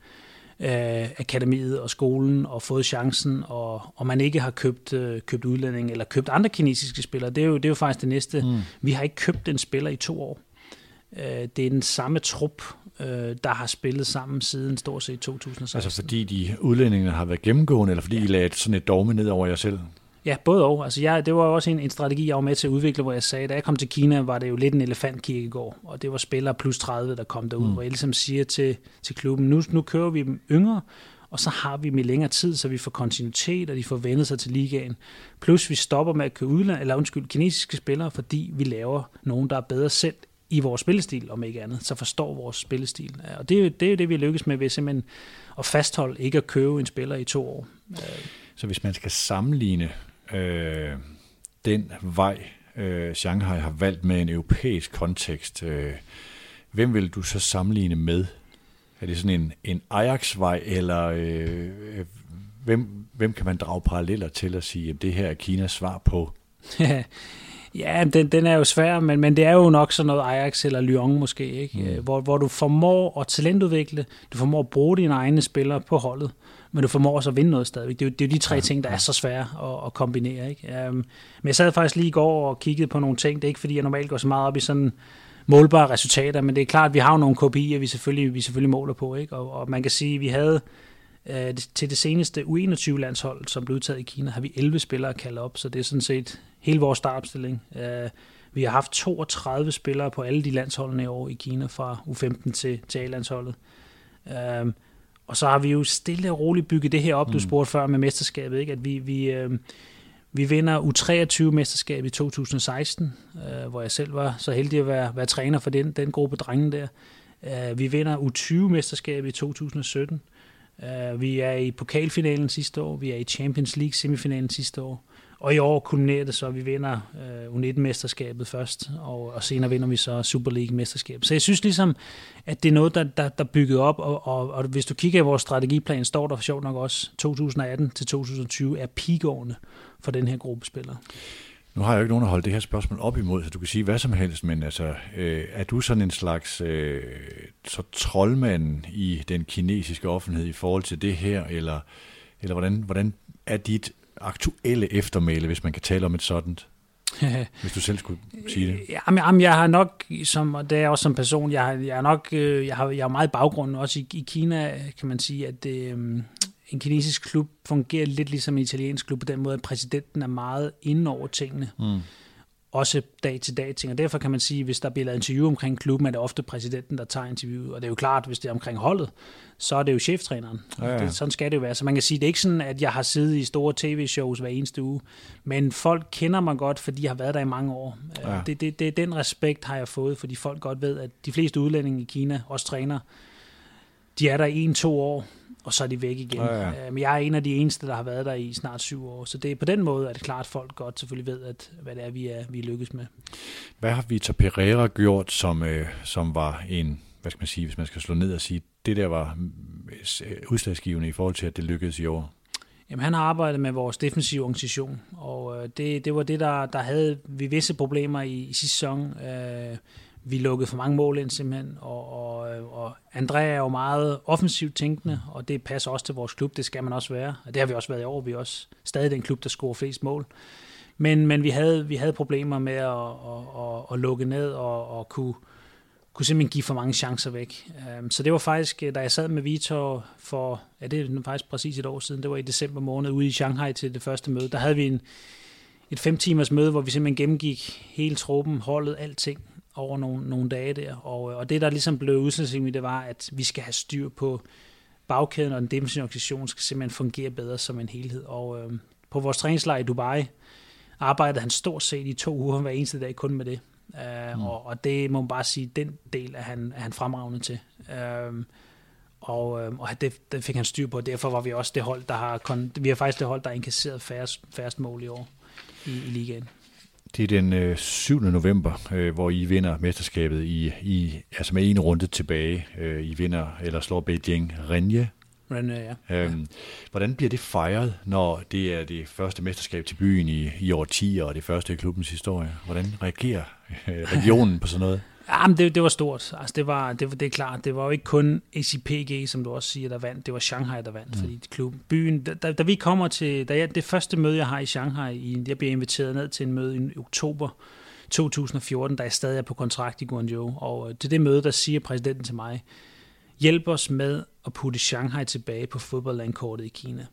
øh, akademiet og skolen og fået chancen, og, og man ikke har købt, øh, købt udlænding eller købt andre kinesiske spillere. Det er jo, det er jo faktisk det næste. Mm. Vi har ikke købt en spiller i to år. Øh, det er den samme trup, øh, der har spillet sammen siden stort set 2016. Altså fordi de udlændinge har været gennemgående, eller fordi ja. I lagde sådan et dogme ned over jer selv? Ja, både og. Altså jeg, det var også en, en strategi, jeg var med til at udvikle, hvor jeg sagde, da jeg kom til Kina, var det jo lidt en elefantkirkegård, og det var spillere plus 30, der kom derud, mm. hvor jeg ligesom siger til, til klubben, nu, nu kører vi dem yngre, og så har vi dem i længere tid, så vi får kontinuitet, og de får vendet sig til ligaen. Plus vi stopper med at købe udland, eller undskyld, kinesiske spillere, fordi vi laver nogen, der er bedre selv i vores spillestil, om ikke andet, så forstår vores spillestil. Og det er jo det, er det vi lykkes med ved simpelthen at fastholde ikke at købe en spiller i to år. Så hvis man skal sammenligne øh, den vej, øh, Shanghai har valgt med en europæisk kontekst, øh, hvem vil du så sammenligne med? Er det sådan en, en Ajax-vej, eller øh, hvem, hvem kan man drage paralleller til at sige, at det her er Kinas svar på? Ja, den, den er jo svær, men, men det er jo nok sådan noget Ajax eller Lyon måske, ikke? Mm. Hvor, hvor du formår at talentudvikle, du formår at bruge dine egne spillere på holdet, men du formår også at vinde noget stadigvæk. Det er jo, det er jo de tre ja, ting, der er så svære at, at kombinere. Ikke? Um, men jeg sad faktisk lige i går og kiggede på nogle ting. Det er ikke, fordi jeg normalt går så meget op i sådan målbare resultater, men det er klart, at vi har jo nogle kopier, vi selvfølgelig, vi selvfølgelig måler på. Ikke? Og, og man kan sige, at vi havde uh, til det seneste U21-landshold, som blev udtaget i Kina, har vi 11 spillere kaldt op, så det er sådan set hele vores startopstilling. Uh, vi har haft 32 spillere på alle de landsholdene i år i Kina, fra U15 til, til A-landsholdet. Uh, og så har vi jo stille og roligt bygget det her op, mm. du spurgte før med mesterskabet, ikke? at vi, vi, øh, vi vinder U23-mesterskab i 2016, øh, hvor jeg selv var så heldig at være, være træner for den, den gruppe drenge der. Øh, vi vinder U20-mesterskab i 2017. Øh, vi er i pokalfinalen sidste år, vi er i Champions League semifinalen sidste år. Og i år kulminerer det så, at vi vinder øh, U19-mesterskabet først, og, og senere vinder vi så Super League-mesterskabet. Så jeg synes ligesom, at det er noget, der, der, der er bygget op, og, og, og hvis du kigger i vores strategiplan, står der for sjovt nok også, 2018 til 2020 er peakårene for den her gruppe spillere. Nu har jeg jo ikke nogen at holde det her spørgsmål op imod, så du kan sige hvad som helst, men altså, øh, er du sådan en slags øh, så troldmand i den kinesiske offentlighed i forhold til det her, eller, eller hvordan, hvordan er dit aktuelle eftermæle, hvis man kan tale om et sådan? hvis du selv skulle sige det. Jamen, jamen jeg har nok, som, og det er også som person, jeg, har, jeg er nok, øh, jeg har, jeg har meget baggrund, også i, i Kina, kan man sige, at øhm, en kinesisk klub fungerer lidt ligesom en italiensk klub på den måde, at præsidenten er meget inde over tingene. Mm også dag til dag ting, og derfor kan man sige, at hvis der bliver lavet interview omkring klubben, er det ofte præsidenten, der tager interviewet, og det er jo klart, hvis det er omkring holdet, så er det jo cheftræneren. Ja, ja. Det, sådan skal det jo være. Så man kan sige, det er ikke sådan, at jeg har siddet i store tv-shows hver eneste uge, men folk kender mig godt, fordi jeg har været der i mange år. Ja. Det, det, det, den respekt har jeg fået, fordi folk godt ved, at de fleste udlændinge i Kina, også træner, de er der i en-to år, og så er de væk igen. Ja, ja. Øh, men jeg er en af de eneste, der har været der i snart syv år, så det er på den måde, at det klart, folk godt selvfølgelig ved, at, hvad det er, vi er, vi er lykkes med. Hvad har Vitor Pereira gjort, som, øh, som var en, hvad skal man sige, hvis man skal slå ned og sige, det der var øh, udslagsgivende i forhold til, at det lykkedes i år? Jamen, han har arbejdet med vores defensive organisation, og øh, det, det var det, der, der havde vi visse problemer i, i sidste sæson. Øh, vi lukkede for mange mål ind simpelthen, og, og, og Andrea er jo meget offensivt tænkende, og det passer også til vores klub, det skal man også være. Og det har vi også været i år, vi er også stadig den klub, der scorer flest mål. Men, men vi, havde, vi havde problemer med at, at, at, at lukke ned og, at kunne, kunne simpelthen give for mange chancer væk. Øhm, så det var faktisk, øh, da jeg sad med Vitor for, ja det er faktisk præcis et år siden, det var i december måned ude i Shanghai til det første møde, der havde vi en, et fem timers møde, hvor vi simpelthen gennemgik hele truppen, holdet, alting over nogle, nogle dage der. Og, og det, der ligesom blev udslagsgivende, det var, at vi skal have styr på bagkæden, og den defensive organisation skal simpelthen fungere bedre som en helhed. Og øh, på vores træningslejr i Dubai arbejdede han stort set i to uger hver eneste dag kun med det. Uh, mm. og, og det må man bare sige, den del er han, er han fremragende til. Uh, og, øh, og det, det fik han styr på, og derfor var vi også det hold, der har, vi har faktisk det hold, der har inkasseret færrest, færrest mål i år i, i ligaen. Det er den øh, 7. november, øh, hvor I vinder mesterskabet i, i altså med en runde tilbage. Øh, I vinder eller slår Beijing Renje. Renje, ja. Øhm, hvordan bliver det fejret, når det er det første mesterskab til byen i, i år 10 og det første i klubbens historie? Hvordan reagerer øh, regionen på sådan noget? Ja, men det, det var stort. Altså, det, var, det, det er klart, det var jo ikke kun SIPG, som du også siger, der vandt. Det var Shanghai, der vandt, mm. fordi klubben, byen, da, da, vi kommer til, da jeg, det første møde, jeg har i Shanghai, i, jeg bliver inviteret ned til en møde i oktober 2014, da jeg stadig er på kontrakt i Guangzhou, og til det møde, der siger præsidenten til mig, hjælp os med at putte Shanghai tilbage på fodboldlandkortet i Kina.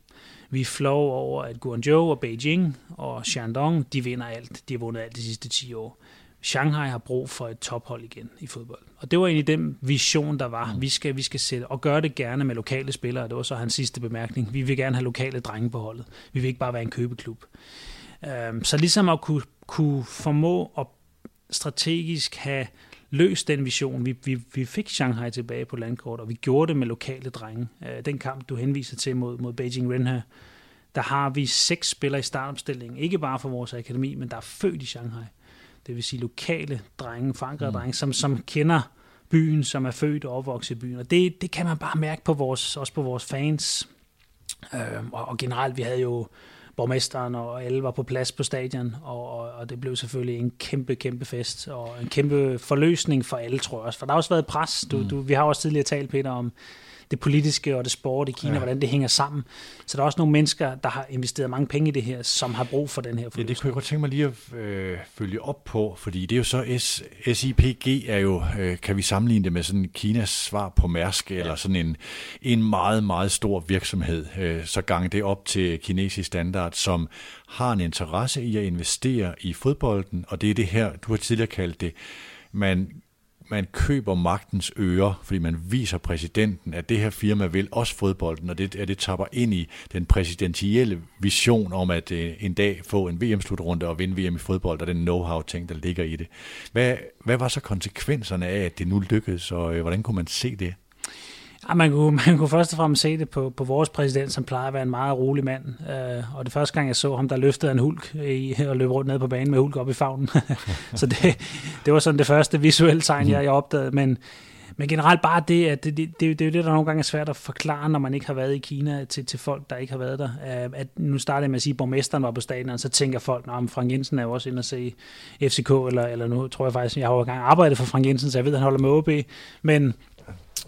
Vi flår over, at Guangzhou og Beijing og Shandong, de vinder alt. De har vundet alt de sidste 10 år. Shanghai har brug for et tophold igen i fodbold. Og det var egentlig den vision, der var. Mm. Vi skal, vi skal sætte, og gøre det gerne med lokale spillere. Det var så hans sidste bemærkning. Vi vil gerne have lokale drenge på holdet. Vi vil ikke bare være en købeklub. Um, så ligesom at kunne, kunne formå at strategisk have løst den vision. Vi, vi, vi fik Shanghai tilbage på landkort, og vi gjorde det med lokale drenge. Uh, den kamp, du henviser til mod, mod Beijing Renhe, der har vi seks spillere i startopstillingen. Ikke bare for vores akademi, men der er født i Shanghai det vil sige lokale drenge, forankrede mm. drenge, som, som kender byen, som er født og opvokset i byen. Og det, det kan man bare mærke på vores, også på vores fans. Øh, og, og generelt, vi havde jo borgmesteren og alle var på plads på stadion, og, og, og det blev selvfølgelig en kæmpe, kæmpe fest, og en kæmpe forløsning for alle, tror jeg også. For der har også været pres. Du, mm. du, vi har også tidligere talt, Peter, om det politiske og det sport i Kina, ja. hvordan det hænger sammen. Så der er også nogle mennesker, der har investeret mange penge i det her, som har brug for den her Ja, det kunne jeg godt tænke mig lige at øh, følge op på, fordi det er jo så, S, SIPG er jo, øh, kan vi sammenligne det med sådan Kinas svar på Mærsk, ja. eller sådan en, en meget, meget stor virksomhed, øh, så gang det op til kinesisk standard, som har en interesse i at investere i fodbolden, og det er det her, du har tidligere kaldt det, man man køber magtens ører, fordi man viser præsidenten, at det her firma vil også fodbolden, og det, at det tapper ind i den præsidentielle vision om at øh, en dag få en VM-slutrunde og vinde VM i fodbold, og den know-how-ting, der ligger i det. Hvad, hvad var så konsekvenserne af, at det nu lykkedes, og øh, hvordan kunne man se det? Ja, man, kunne, man kunne først og fremmest se det på, på vores præsident, som plejer at være en meget rolig mand. Øh, og det første gang, jeg så ham, der løftede en hulk i, og løb rundt ned på banen med hulk op i favnen. så det, det var sådan det første visuelle tegn, jeg, jeg opdagede. Men, men generelt bare det, at det, det, det, det er jo det, der nogle gange er svært at forklare, når man ikke har været i Kina til, til folk, der ikke har været der. Øh, at nu starter jeg med at sige, at borgmesteren var på stadion, og så tænker folk, at Frank Jensen er jo også inde og se FCK, eller, eller nu tror jeg faktisk, jeg har jo engang arbejdet for Frank Jensen, så jeg ved, at han holder med OB. Men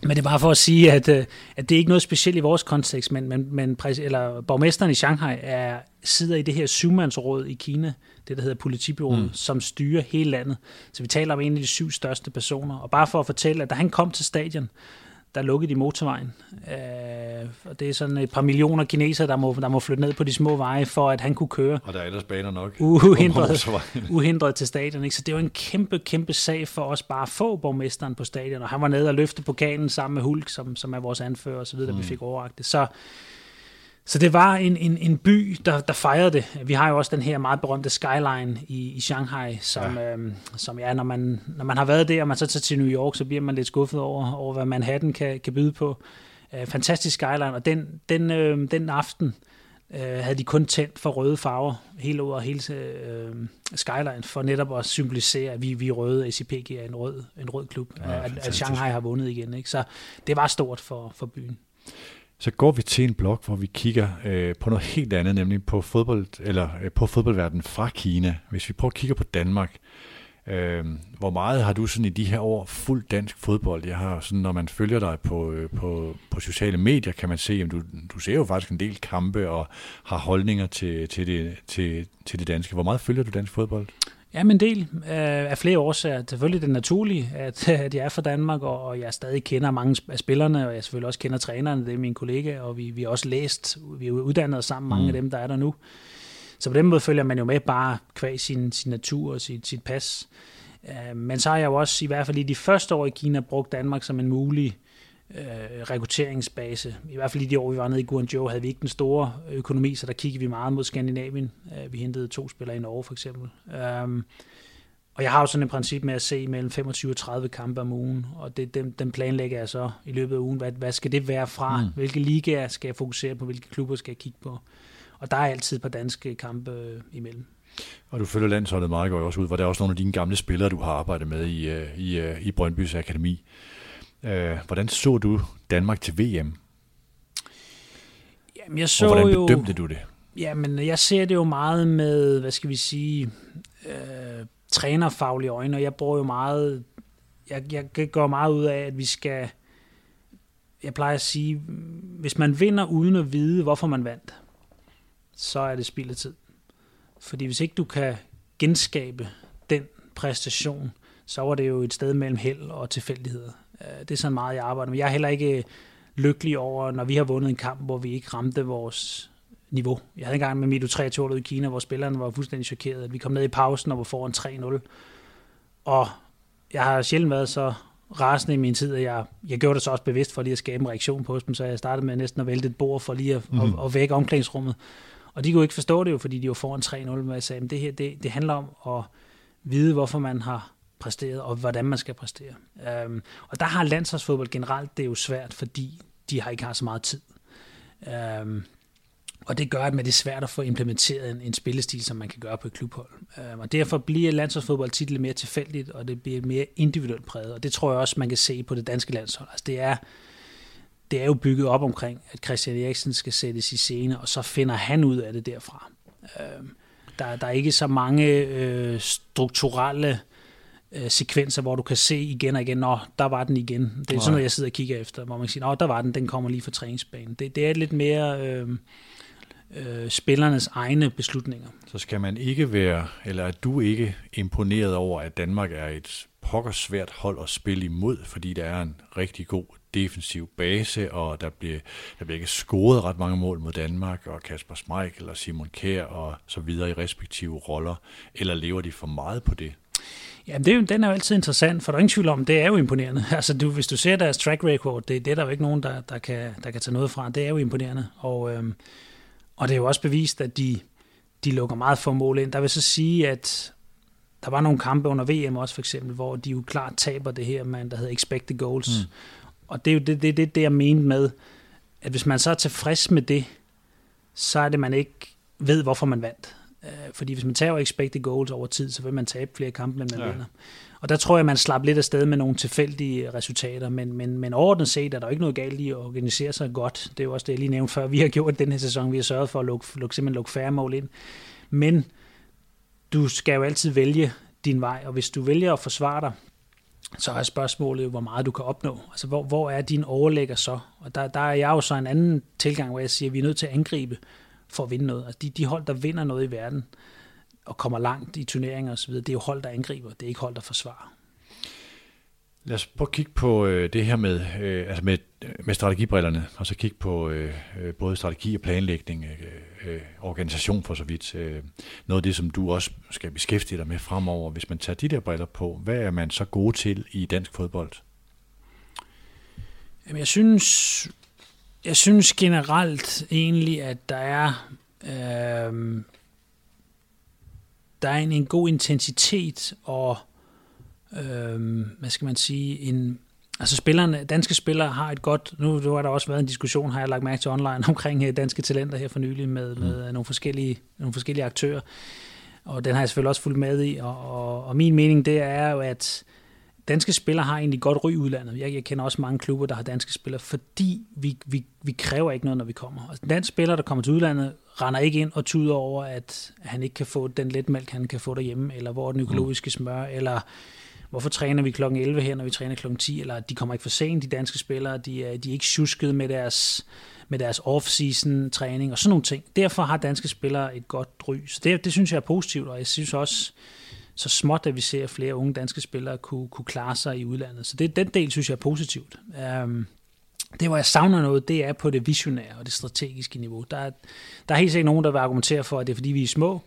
men det er bare for at sige, at, øh, at det er ikke noget specielt i vores kontekst, men, men, men eller, borgmesteren i Shanghai er, sidder i det her syvmandsråd i Kina, det der hedder politibyrådet, mm. som styrer hele landet. Så vi taler om en af de syv største personer. Og bare for at fortælle, at da han kom til stadion, der lukkede de motorvejen. Øh, og det er sådan et par millioner kinesere, der må, der må flytte ned på de små veje, for at han kunne køre. Og der er ellers baner nok. Uhindret, uhindret til stadion. Ikke? Så det var en kæmpe, kæmpe sag for os bare at få borgmesteren på stadion. Og han var nede og løfte pokalen sammen med Hulk, som, som er vores anfører osv., mm. vi fik overragt det. Så så det var en, en, en by, der, der fejrede det. Vi har jo også den her meget berømte skyline i, i Shanghai, som ja, øhm, som ja når, man, når man har været der, og man så tager til New York, så bliver man lidt skuffet over, over hvad Manhattan kan, kan byde på. Øh, fantastisk skyline, og den, den, øh, den aften øh, havde de kun tændt for røde farver hele over hele øh, skyline, for netop at symbolisere, at vi, vi er røde, ACPG er en rød, en rød klub, ja, at, at Shanghai har vundet igen. Ikke? Så det var stort for, for byen. Så går vi til en blok, hvor vi kigger øh, på noget helt andet, nemlig på fodbold eller øh, på fodboldverdenen fra Kina. Hvis vi prøver at kigge på Danmark, øh, hvor meget har du sådan i de her år fuld dansk fodbold? Jeg har sådan, når man følger dig på, øh, på, på sociale medier, kan man se, at du, du ser jo faktisk en del kampe og har holdninger til, til, det, til, til det danske. Hvor meget følger du dansk fodbold? Ja, men en del øh, af flere årsager. Selvfølgelig det naturlige, at, at jeg er fra Danmark, og, og jeg stadig kender mange af spillerne, og jeg selvfølgelig også kender trænerne, det er mine kollegaer, og vi, vi har også læst, vi er uddannet sammen, mange mm. af dem, der er der nu. Så på den måde følger man jo med bare kvæg sin, sin natur og sit, sit pas. Øh, men så har jeg jo også, i hvert fald i de første år i Kina, brugt Danmark som en mulig øh, rekrutteringsbase. I hvert fald i de år, vi var nede i Guangzhou, havde vi ikke den store økonomi, så der kiggede vi meget mod Skandinavien. Øh, vi hentede to spillere i Norge for eksempel. Um, og jeg har jo sådan et princip med at se mellem 25 og 30 kampe om ugen, og det, den, den planlægger jeg så i løbet af ugen. Hvad, hvad skal det være fra? Mm. Hvilke ligaer skal jeg fokusere på? Hvilke klubber skal jeg kigge på? Og der er altid på danske kampe øh, imellem. Og du følger landsholdet meget godt også ud, hvor der er også nogle af dine gamle spillere, du har arbejdet med i, øh, i, øh, i Brøndbys Akademi. Øh, hvordan så du Danmark til VM? Jamen, jeg så og hvordan jo, bedømte du det? Jamen, jeg ser det jo meget med, hvad skal vi sige, øh, trænerfaglige øjne, og jeg bruger jo meget, jeg, jeg går meget ud af, at vi skal, jeg plejer at sige, hvis man vinder uden at vide, hvorfor man vandt, så er det spild af tid. Fordi hvis ikke du kan genskabe den præstation, så var det jo et sted mellem held og tilfældigheder. Øh, det er sådan meget, jeg arbejder med. Jeg er heller ikke lykkelig over, når vi har vundet en kamp, hvor vi ikke ramte vores niveau. Jeg havde engang med Mido 23 i Kina, hvor spillerne var fuldstændig chokeret. Vi kom ned i pausen og var foran 3-0. Og jeg har sjældent været så rasende i min tid, at jeg, jeg gjorde det så også bevidst for lige at skabe en reaktion på dem, så jeg startede med næsten at vælte et bord for lige at, mm. at, at vække omklædningsrummet. Og de kunne ikke forstå det jo, fordi de var foran 3-0, men jeg sagde, at det her det, det handler om at vide, hvorfor man har præsteret, og hvordan man skal præstere. Øhm, og der har landsholdsfodbold generelt, det er jo svært, fordi de har ikke har så meget tid. Øhm, og det gør, at det er svært at få implementeret en, en spillestil, som man kan gøre på et klubhold. Øhm, og derfor bliver landsholdsfodbold tit lidt mere tilfældigt, og det bliver mere individuelt præget. Og det tror jeg også, man kan se på det danske landshold. Altså det er, det er jo bygget op omkring, at Christian Eriksen skal sættes i scene, og så finder han ud af det derfra. Um, der, der er ikke så mange øh, strukturelle øh, sekvenser, hvor du kan se igen og igen, nå, der var den igen. Det er Nej. sådan noget, jeg sidder og kigger efter, hvor man kan sige, nå, der var den, den kommer lige fra træningsbanen. Det, det er lidt mere øh, øh, spillernes egne beslutninger. Så skal man ikke være, eller er du ikke imponeret over, at Danmark er et pokker svært hold at spille imod, fordi der er en rigtig god defensiv base, og der bliver, der bliver ikke scoret ret mange mål mod Danmark, og Kasper Schmeichel og Simon Kjær og så videre i respektive roller, eller lever de for meget på det? Ja, det er jo, den er jo altid interessant, for der er ingen tvivl om, det er jo imponerende. Altså, du, hvis du ser deres track record, det, det er der jo ikke nogen, der, der, kan, der kan tage noget fra. Det er jo imponerende. Og, øhm, og det er jo også bevist, at de, de lukker meget få mål ind. Der vil så sige, at der var nogle kampe under VM også for eksempel, hvor de jo klart taber det her, man, der hedder expected goals. Mm. Og det er jo det, det, det, det, jeg mente med, at hvis man så er tilfreds med det, så er det, man ikke ved, hvorfor man vandt. Øh, fordi hvis man tager expected goals over tid, så vil man tabe flere kampe, end man ja. vinder. Og der tror jeg, man slapper lidt afsted med nogle tilfældige resultater, men, men, men overordnet set er der ikke noget galt i at organisere sig godt. Det er jo også det, jeg lige nævnte før, vi har gjort den her sæson. Vi har sørget for at lukke, lukke, simpelthen lukke færre mål ind. Men du skal jo altid vælge din vej, og hvis du vælger at forsvare dig, så er spørgsmålet jo, hvor meget du kan opnå. Altså, hvor, hvor er din overlægger så? Og der, der er jeg jo så en anden tilgang, hvor jeg siger, at vi er nødt til at angribe for at vinde noget. Altså de, de hold, der vinder noget i verden, og kommer langt i turneringer osv., det er jo hold, der angriber, det er ikke hold, der forsvarer. Lad os prøve at kigge på øh, det her med, øh, altså med, med strategibrillerne, og så kigge på øh, både strategi og planlægning, øh, øh, organisation for så vidt. Øh, noget af det, som du også skal beskæftige dig med fremover. Hvis man tager de der briller på, hvad er man så god til i dansk fodbold? Jamen, jeg synes, jeg synes generelt egentlig, at der er, øh, der er en, en god intensitet og, øh, hvad skal man sige, en, Altså spillerne, danske spillere har et godt, nu, nu har der også været en diskussion, har jeg lagt mærke til online, omkring øh, danske talenter her for nylig med, mm. med nogle, forskellige, nogle forskellige aktører. Og den har jeg selvfølgelig også fulgt med i, og, og, og min mening det er jo, at danske spillere har egentlig godt ry i udlandet. Jeg, jeg kender også mange klubber, der har danske spillere, fordi vi, vi, vi kræver ikke noget, når vi kommer. Altså, dansk spiller, der kommer til udlandet, render ikke ind og tuder over, at han ikke kan få den letmælk, han kan få derhjemme, eller hvor den økologiske smør, eller hvorfor træner vi kl. 11 her, når vi træner kl. 10, eller de kommer ikke for sent, de danske spillere, de er, de er ikke tjusket med deres, med deres off-season træning og sådan nogle ting. Derfor har danske spillere et godt ry. Så det, det synes jeg er positivt, og jeg synes også, så småt, at vi ser flere unge danske spillere kunne, kunne klare sig i udlandet. Så det, den del synes jeg er positivt. Um, det, hvor jeg savner noget, det er på det visionære og det strategiske niveau. Der er, der er helt sikkert nogen, der vil argumentere for, at det er fordi, vi er små.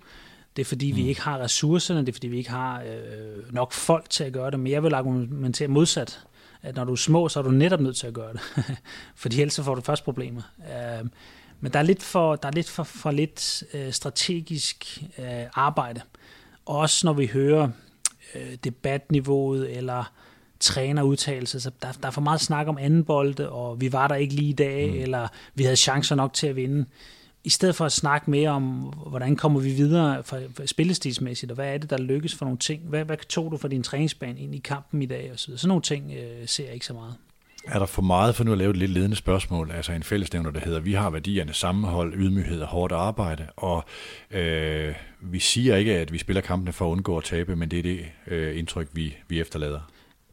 Det er fordi, mm. vi ikke har ressourcerne. Det er fordi, vi ikke har øh, nok folk til at gøre det. Men jeg vil argumentere modsat. At når du er små, så er du netop nødt til at gøre det. fordi ellers så får du først problemer. Uh, men der er lidt for, der er lidt for, for lidt øh, strategisk øh, arbejde. Også når vi hører øh, debatniveauet eller trænerudtalelser, så der, der er for meget snak om anden bolde, og vi var der ikke lige i dag, mm. eller vi havde chancer nok til at vinde. I stedet for at snakke mere om, hvordan kommer vi videre for, for spillestilsmæssigt, og hvad er det, der lykkes for nogle ting? Hvad, hvad tog du for din træningsbane ind i kampen i dag? Og så, sådan nogle ting øh, ser jeg ikke så meget. Er der for meget, for nu at lave et lidt ledende spørgsmål, altså en fællesnævner, der hedder, vi har værdierne sammenhold, ydmyghed og hårdt arbejde, og øh, vi siger ikke, at vi spiller kampene for at undgå at tabe, men det er det øh, indtryk, vi, vi efterlader.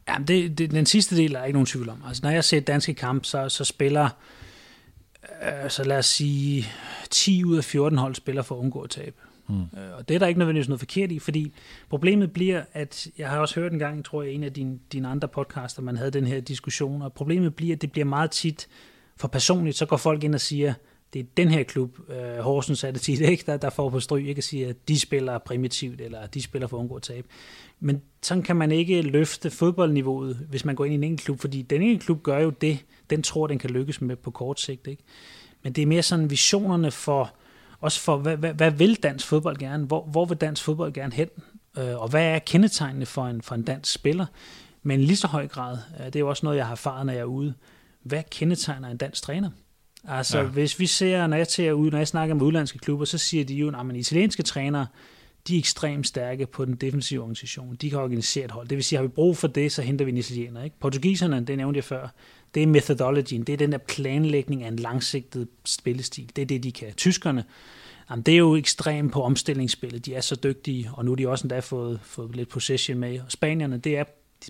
Ja, det, det, den sidste del er ikke nogen tvivl om. Altså, når jeg ser danske kamp, så, så spiller, øh, så lad os sige, 10 ud af 14 hold spiller for at undgå at tabe. Mm. Øh, og det er der ikke nødvendigvis noget forkert i, fordi problemet bliver, at jeg har også hørt en gang, tror jeg, en af dine, dine andre podcaster, man havde den her diskussion, og problemet bliver, at det bliver meget tit for personligt, så går folk ind og siger, det er den her klub, uh, Horsens er det tit, ikke, der, der får på stryg, ikke at sige, at de spiller primitivt, eller de spiller for at undgå at tabe. Men sådan kan man ikke løfte fodboldniveauet, hvis man går ind i en enkelt klub, fordi den enkelte klub gør jo det, den tror, den kan lykkes med på kort sigt. Ikke? Men det er mere sådan visionerne for, også for, hvad, hvad, hvad vil dansk fodbold gerne? Hvor, hvor vil dansk fodbold gerne hen? Øh, og hvad er kendetegnene for en, for en dansk spiller? Men lige så høj grad, øh, det er jo også noget, jeg har erfaret, når jeg er ude. Hvad kendetegner en dansk træner? Altså, ja. hvis vi ser, når jeg tager ud, når jeg snakker med udlandske klubber, så siger de jo, at italienske trænere, de er ekstremt stærke på den defensive organisation. De kan organisere et hold. Det vil sige, har vi brug for det, så henter vi en italiener. Ikke? Portugiserne, det nævnte jeg før, det er methodologien. Det er den der planlægning af en langsigtet spillestil. Det er det, de kan. Tyskerne, jamen, det er jo ekstremt på omstillingsspillet. De er så dygtige, og nu har de også endda fået, fået lidt possession med. Og Spanierne, det er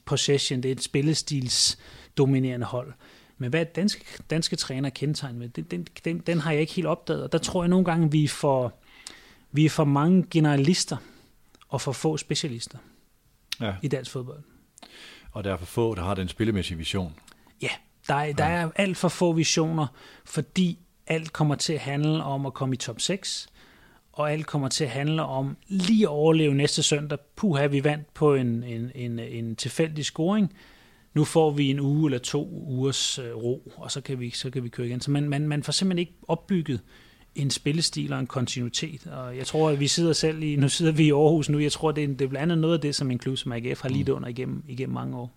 possession, det er et spillestils dominerende hold. Men hvad er danske, danske træner kendetegn med? Den, den, den, den har jeg ikke helt opdaget, og der tror jeg nogle gange, vi får vi er for mange generalister og for få specialister ja. i dansk fodbold. Og der er for få, der har den spillemæssige vision. Ja, der er, der er alt for få visioner, fordi alt kommer til at handle om at komme i top 6, og alt kommer til at handle om lige at overleve næste søndag. Puha, vi vandt på en, en, en, en tilfældig scoring. Nu får vi en uge eller to ugers øh, ro, og så kan vi, så kan vi køre igen. Så man, man, man får simpelthen ikke opbygget en spillestil og en kontinuitet. Og jeg tror, at vi sidder selv i, nu sidder vi i Aarhus nu, jeg tror, det er, det er blandt andet noget af det, som som AGF har lidt mm. under igennem, igennem mange år.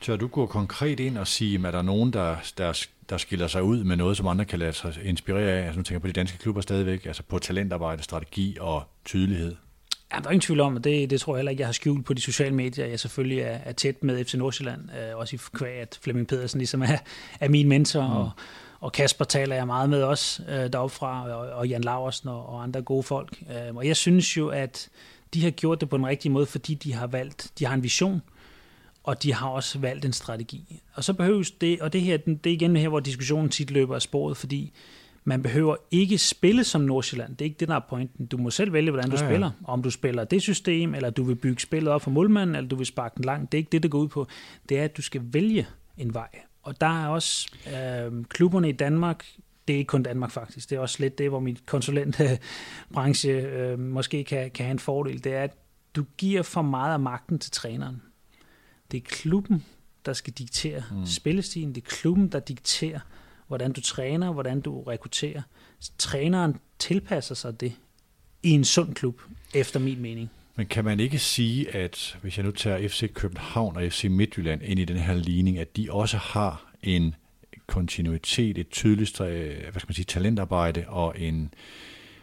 Tør du gå konkret ind og sige, er der nogen, der, der, der skiller sig ud med noget, som andre kan lade sig inspirere af? Altså nu tænker jeg på de danske klubber stadigvæk, altså på talentarbejde, strategi og tydelighed. Ja, der er ingen tvivl om, og det, det tror jeg heller ikke, jeg har skjult på de sociale medier. Jeg selvfølgelig er, er tæt med FC Nordsjælland, øh, også i kvæg, at Flemming Pedersen ligesom er, er min mentor, mm. og, og Kasper taler jeg meget med også øh, deroppe fra, og, og Jan Laversen og, og andre gode folk. Øh, og jeg synes jo, at de har gjort det på den rigtige måde, fordi de har valgt, de har en vision, og de har også valgt en strategi. Og så behøves det, og det her, det er igen her, hvor diskussionen tit løber af sporet, fordi man behøver ikke spille som Nordsjælland. Det er ikke det, der er pointen. Du må selv vælge, hvordan du ja, ja. spiller. Om du spiller det system, eller du vil bygge spillet op for målmanden, eller du vil sparke den langt. Det er ikke det, det går ud på. Det er, at du skal vælge en vej. Og der er også øh, klubberne i Danmark, det er ikke kun Danmark faktisk, det er også lidt det, hvor min konsulentbranche øh, måske kan, kan have en fordel, det er, at du giver for meget af magten til træneren. Det er klubben, der skal diktere mm. spillestilen, det er klubben, der dikterer, hvordan du træner, hvordan du rekrutterer. Træneren tilpasser sig det i en sund klub, efter min mening. Men kan man ikke sige, at hvis jeg nu tager FC København og FC Midtjylland ind i den her ligning, at de også har en kontinuitet, et tydeligt øh, hvad skal man sige, talentarbejde og en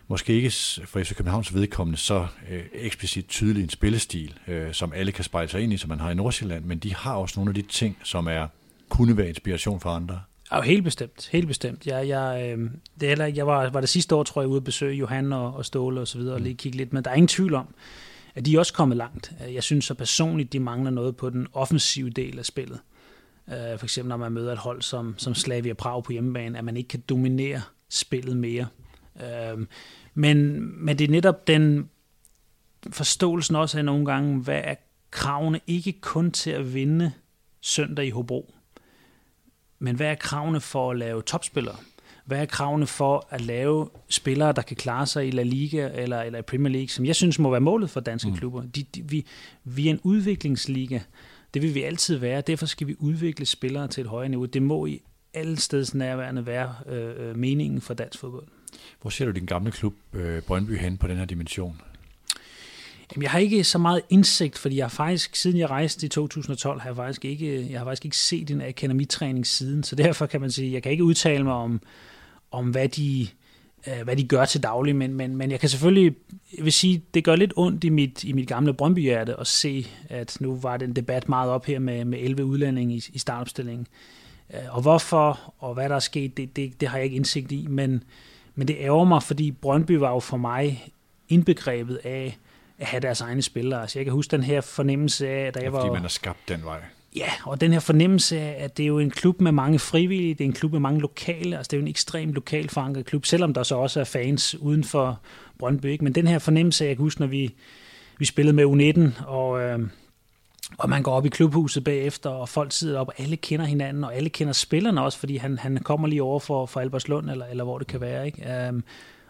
måske ikke for FC Københavns vedkommende så øh, eksplicit tydelig en spillestil, øh, som alle kan spejle sig ind i, som man har i Nordsjælland, men de har også nogle af de ting, som er kunne være inspiration for andre. Ja, helt bestemt. Helt bestemt. Jeg, jeg, øh, det er heller, jeg var, var det sidste år, tror jeg, ude at besøge Johan og, og Ståle og så videre, og lige kigge lidt, men der er ingen tvivl om, at de er også kommet langt. Jeg synes så personligt, de mangler noget på den offensive del af spillet. Øh, for eksempel når man møder et hold som, som Slavia Prag på hjemmebane, at man ikke kan dominere spillet mere. Øh, men, men det er netop den forståelsen også af nogle gange, hvad er kravene ikke kun til at vinde søndag i Hobro, men hvad er kravene for at lave topspillere? Hvad er kravene for at lave spillere, der kan klare sig i La Liga eller, eller i Premier League, som jeg synes må være målet for danske mm. klubber? De, de, vi, vi er en udviklingsliga. Det vil vi altid være. Derfor skal vi udvikle spillere til et højere niveau. Det må i alle steds nærværende være øh, øh meningen for dansk fodbold. Hvor ser du din gamle klub øh, Brøndby hen på den her dimension? Jamen, jeg har ikke så meget indsigt, fordi jeg har faktisk, siden jeg rejste i 2012, har jeg faktisk ikke, jeg har faktisk ikke set en akademitræning siden, så derfor kan man sige, jeg kan ikke udtale mig om, om hvad de, øh, hvad de gør til daglig, men, men, men jeg kan selvfølgelig, jeg vil sige, det gør lidt ondt i mit, i mit gamle Brøndby-hjerte at se, at nu var den debat meget op her med, med 11 udlændinge i, i startopstillingen. Øh, og hvorfor, og hvad der er sket, det, det, det har jeg ikke indsigt i, men, men det ærger mig, fordi Brøndby var jo for mig indbegrebet af at have deres egne spillere. Altså jeg kan huske den her fornemmelse af, da jeg var... Fordi man har skabt den vej. Ja, og den her fornemmelse af, at det er jo en klub med mange frivillige, det er en klub med mange lokale, altså det er jo en ekstremt lokal forankret klub, selvom der så også er fans uden for Brøndby. Ikke? Men den her fornemmelse af, jeg kan huske, når vi, vi spillede med U19, og, øh, og man går op i klubhuset bagefter, og folk sidder op, og alle kender hinanden, og alle kender spillerne også, fordi han, han kommer lige over for, for Albertslund, eller, eller hvor det kan være. Ikke? Um,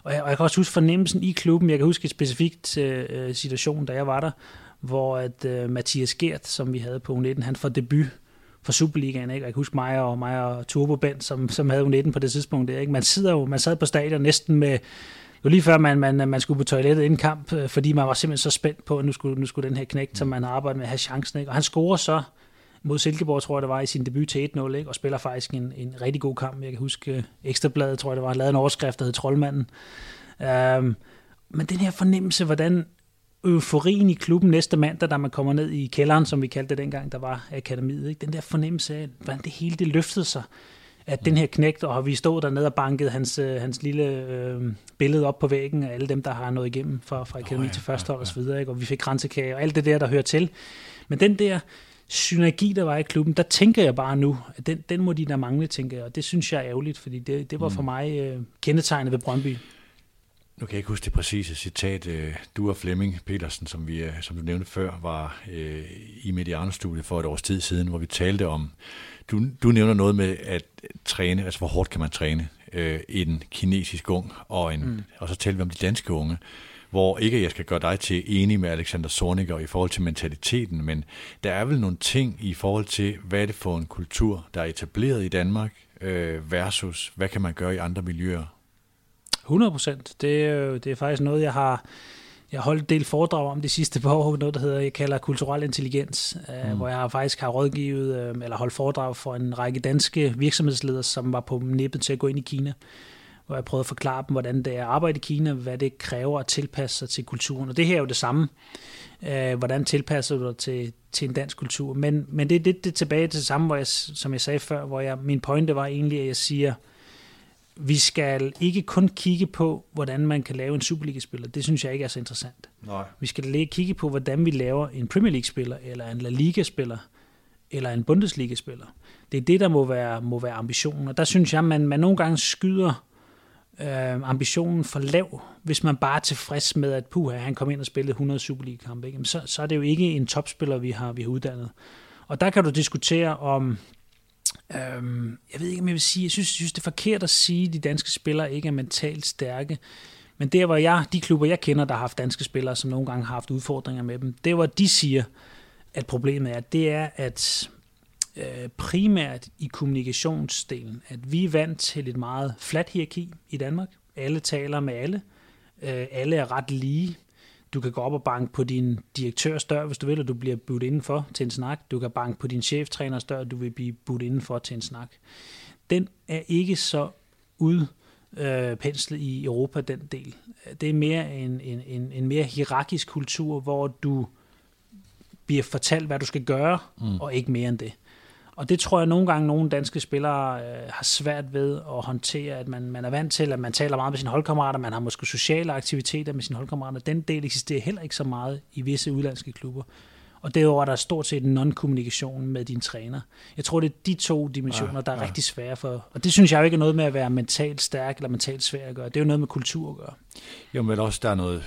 og jeg, og jeg kan også huske fornemmelsen i klubben. Jeg kan huske et specifikt uh, situation, da jeg var der, hvor at uh, Mathias Gert, som vi havde på U19, han får debut for Superligaen, ikke? Og jeg kan huske mig og, mig og Turbo Bent, som, som havde U19 på det tidspunkt. Der, ikke? Man, sidder jo, man sad på stadion næsten med, var lige før man, man, man skulle på toilettet inden kamp, øh, fordi man var simpelthen så spændt på, at nu skulle, nu skulle den her knægt, som man har arbejdet med, have chancen. Ikke? Og han scorer så mod Silkeborg, tror jeg det var, i sin debut til 1-0, ikke? og spiller faktisk en, en rigtig god kamp. Jeg kan huske øh, Ekstrabladet, tror jeg det var, lavet en overskrift, der hed Troldmanden. Um, men den her fornemmelse, hvordan euforien i klubben næste mandag, da man kommer ned i kælderen, som vi kaldte det dengang, der var akademiet, ikke? den der fornemmelse af, hvordan det hele det løftede sig, at den her knægt, og vi stod dernede og bankede hans, øh, hans lille øh, billede op på væggen af alle dem, der har nået igennem fra, fra akademi oh, ja, til første hold ja, ja. og så videre, ikke? og vi fik kransekage og alt det der, der hører til. Men den der synergi, der var i klubben, der tænker jeg bare nu, at den, den må de der mangle, tænker jeg, og det synes jeg er ærgerligt, fordi det, det var for mm. mig øh, kendetegnet ved Brøndby. Nu kan jeg ikke huske det præcise citat. Øh, du og Flemming Petersen, som, vi, som du nævnte før, var øh, i Mediano-studiet for et års tid siden, hvor vi talte om, du, du nævner noget med at træne, altså hvor hårdt kan man træne øh, en kinesisk ung, og, en, mm. og så talte vi om de danske unge hvor ikke jeg skal gøre dig til enig med Alexander Zorniger i forhold til mentaliteten, men der er vel nogle ting i forhold til, hvad er det for en kultur, der er etableret i Danmark, øh, versus hvad kan man gøre i andre miljøer? 100 procent. Det, det er faktisk noget, jeg har jeg har holdt en del foredrag om de sidste par år, noget der hedder, jeg kalder kulturel intelligens, øh, mm. hvor jeg faktisk har rådgivet, øh, eller holdt foredrag for en række danske virksomhedsledere, som var på nippet til at gå ind i Kina hvor jeg prøvede at forklare dem, hvordan det er at arbejde i Kina, hvad det kræver at tilpasse sig til kulturen. Og det her er jo det samme. Øh, hvordan tilpasser du dig til, til en dansk kultur? Men, men det er lidt det tilbage til det samme, hvor jeg, som jeg sagde før, hvor jeg, min pointe var egentlig, at jeg siger, vi skal ikke kun kigge på, hvordan man kan lave en Superliga-spiller. Det synes jeg ikke er så interessant. Nej. Vi skal kigge på, hvordan vi laver en Premier League-spiller, eller en La Liga-spiller, eller en Bundesliga-spiller. Det er det, der må være, må være ambitionen. Og der synes jeg, man, man nogle gange skyder øh, ambitionen for lav, hvis man bare er tilfreds med, at puha, han kom ind og spillede 100 Superliga-kampe, så, så er det jo ikke en topspiller, vi har, vi har uddannet. Og der kan du diskutere om, øhm, jeg ved ikke, om jeg vil sige, jeg synes, jeg synes, det er forkert at sige, at de danske spillere ikke er mentalt stærke. Men der, hvor jeg, de klubber, jeg kender, der har haft danske spillere, som nogle gange har haft udfordringer med dem, det hvor de siger, at problemet er, det er, at Øh, primært i kommunikationsdelen, at vi er vant til et meget fladt hierarki i Danmark. Alle taler med alle. Øh, alle er ret lige. Du kan gå op og banke på din direktørs dør, hvis du vil, og du bliver budt indenfor til en snak. Du kan banke på din cheftræners dør, og du vil blive budt indenfor til en snak. Den er ikke så udpenslet i Europa, den del. Det er mere en, en, en, en mere hierarkisk kultur, hvor du bliver fortalt, hvad du skal gøre, mm. og ikke mere end det. Og det tror jeg nogle gange, nogle danske spillere øh, har svært ved at håndtere, at man, man er vant til, at man taler meget med sine holdkammerater, man har måske sociale aktiviteter med sine holdkammerater. Den del eksisterer heller ikke så meget i visse udlandske klubber. Og derover er der stort set non-kommunikation med din træner. Jeg tror, det er de to dimensioner, ja, der er ja. rigtig svære for. Og det synes jeg jo ikke er noget med at være mentalt stærk eller mentalt svær at gøre. Det er jo noget med kultur at gøre. Jo, men også der er, noget,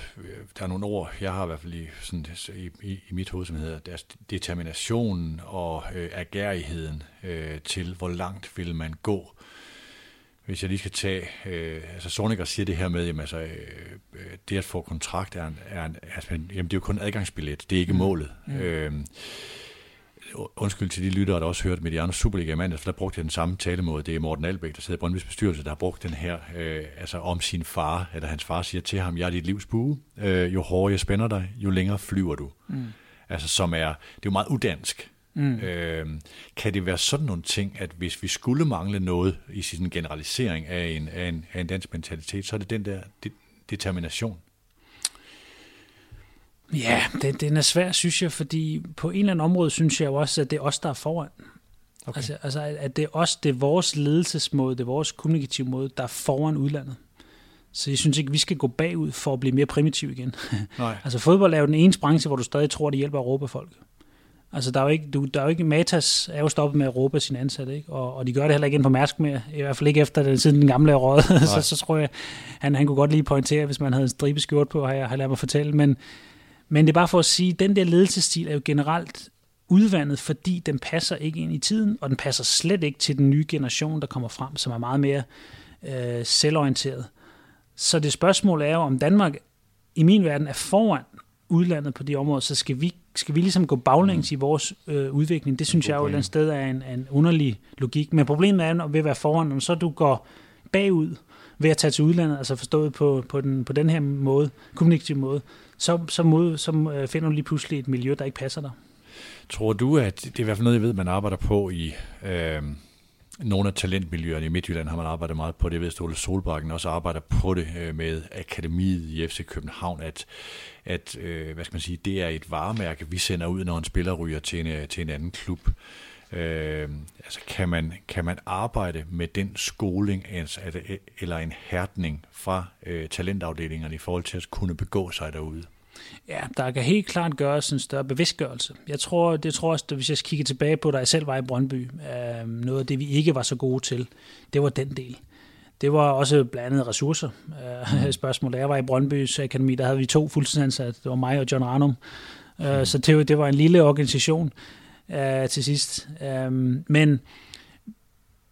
der er nogle ord, jeg har i hvert fald i, sådan, i, i, i mit hoved, som hedder deres determination og øh, agerigheden øh, til, hvor langt vil man gå hvis jeg lige skal tage, øh, altså Soniker siger det her med, jamen altså, øh, det at få kontrakt er, en, er en, altså, jamen det er jo kun adgangsbillet, det er ikke mm. målet. Mm. Øh, undskyld til de lyttere, der også hørt Mediano Superliga i mandags, for der brugte jeg den samme talemåde. Det er Morten Albæk, der sidder i Brøndby's bestyrelse, der har brugt den her, øh, altså om sin far, eller hans far siger til ham, jeg er dit livs bue. Øh, jo hårdere jeg spænder dig, jo længere flyver du. Mm. Altså som er, det er jo meget udansk. Mm. Øh, kan det være sådan nogle ting, at hvis vi skulle mangle noget i sin generalisering af en, af en, af en dansk mentalitet, så er det den der de, determination? Ja, det, den er svær, synes jeg, fordi på en eller anden område synes jeg jo også, at det er os, der er foran. Okay. Altså, altså, at det er os, det er vores ledelsesmåde, det er vores kommunikative måde, der er foran udlandet. Så jeg synes ikke, vi skal gå bagud for at blive mere primitiv igen. Nej. altså fodbold er jo den eneste branche, hvor du stadig tror, det hjælper at råbe folk. Altså, der er jo ikke, du, der er jo ikke, Matas er jo stoppet med at råbe sine ansatte, ikke? Og, og de gør det heller ikke ind på Mærsk mere, i hvert fald ikke efter den, siden den gamle råd. så, så tror jeg, han, han kunne godt lige pointere, hvis man havde en stribe skjort på, har jeg, har jeg mig fortælle. Men, men det er bare for at sige, at den der ledelsesstil er jo generelt udvandet, fordi den passer ikke ind i tiden, og den passer slet ikke til den nye generation, der kommer frem, som er meget mere øh, selvorienteret. Så det spørgsmål er jo, om Danmark i min verden er foran udlandet på de områder, så skal vi, skal vi ligesom gå baglæns mm. i vores øh, udvikling. Det synes jeg jo et eller andet sted er en, en underlig logik. Men problemet er, ved at være foran, så du går bagud ved at tage til udlandet, altså forstået på, på, den, på den her måde, kommunikativ måde, så, så, måde, så øh, finder du lige pludselig et miljø, der ikke passer dig. Tror du, at det er i hvert fald noget, jeg ved, man arbejder på i... Øh nogle af talentmiljøerne i Midtjylland har man arbejdet meget på det. Ved, Ståle Solbakken også arbejder på det øh, med akademiet i FC København, at, at øh, hvad skal man sige, det er et varemærke, vi sender ud, når en spiller ryger til en, øh, til en anden klub. Øh, altså kan man, kan man arbejde med den skoling øh, eller en hærdning fra øh, talentafdelingerne i forhold til at kunne begå sig derude? Ja, der kan helt klart gøres en større bevidstgørelse. Jeg tror, det tror også, at hvis jeg kigger tilbage på, da jeg selv var i Brøndby, øh, noget af det, vi ikke var så gode til, det var den del. Det var også blandt andet ressourcer. Øh, spørgsmål. Da jeg var i Brøndbys Akademi, der havde vi to fuldtidsansatte. Det var mig og John Ranum. Øh, mm. Så det, det var en lille organisation øh, til sidst. Øh, men,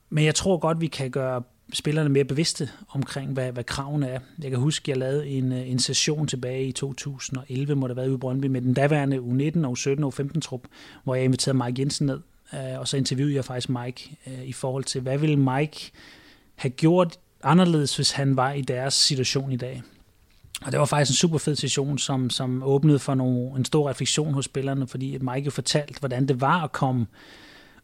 men jeg tror godt, vi kan gøre spillerne mere bevidste omkring, hvad, hvad kravene er. Jeg kan huske, jeg lavede en, øh, en session tilbage i 2011, må det være ude i Brøndby, med den daværende U19 og U17 og U15-trup, hvor jeg inviterede Mike Jensen ned, øh, og så interviewede jeg faktisk Mike øh, i forhold til, hvad ville Mike have gjort anderledes, hvis han var i deres situation i dag. Og det var faktisk en super fed session, som, som åbnede for nogle, en stor refleksion hos spillerne, fordi Mike jo fortalte, hvordan det var at komme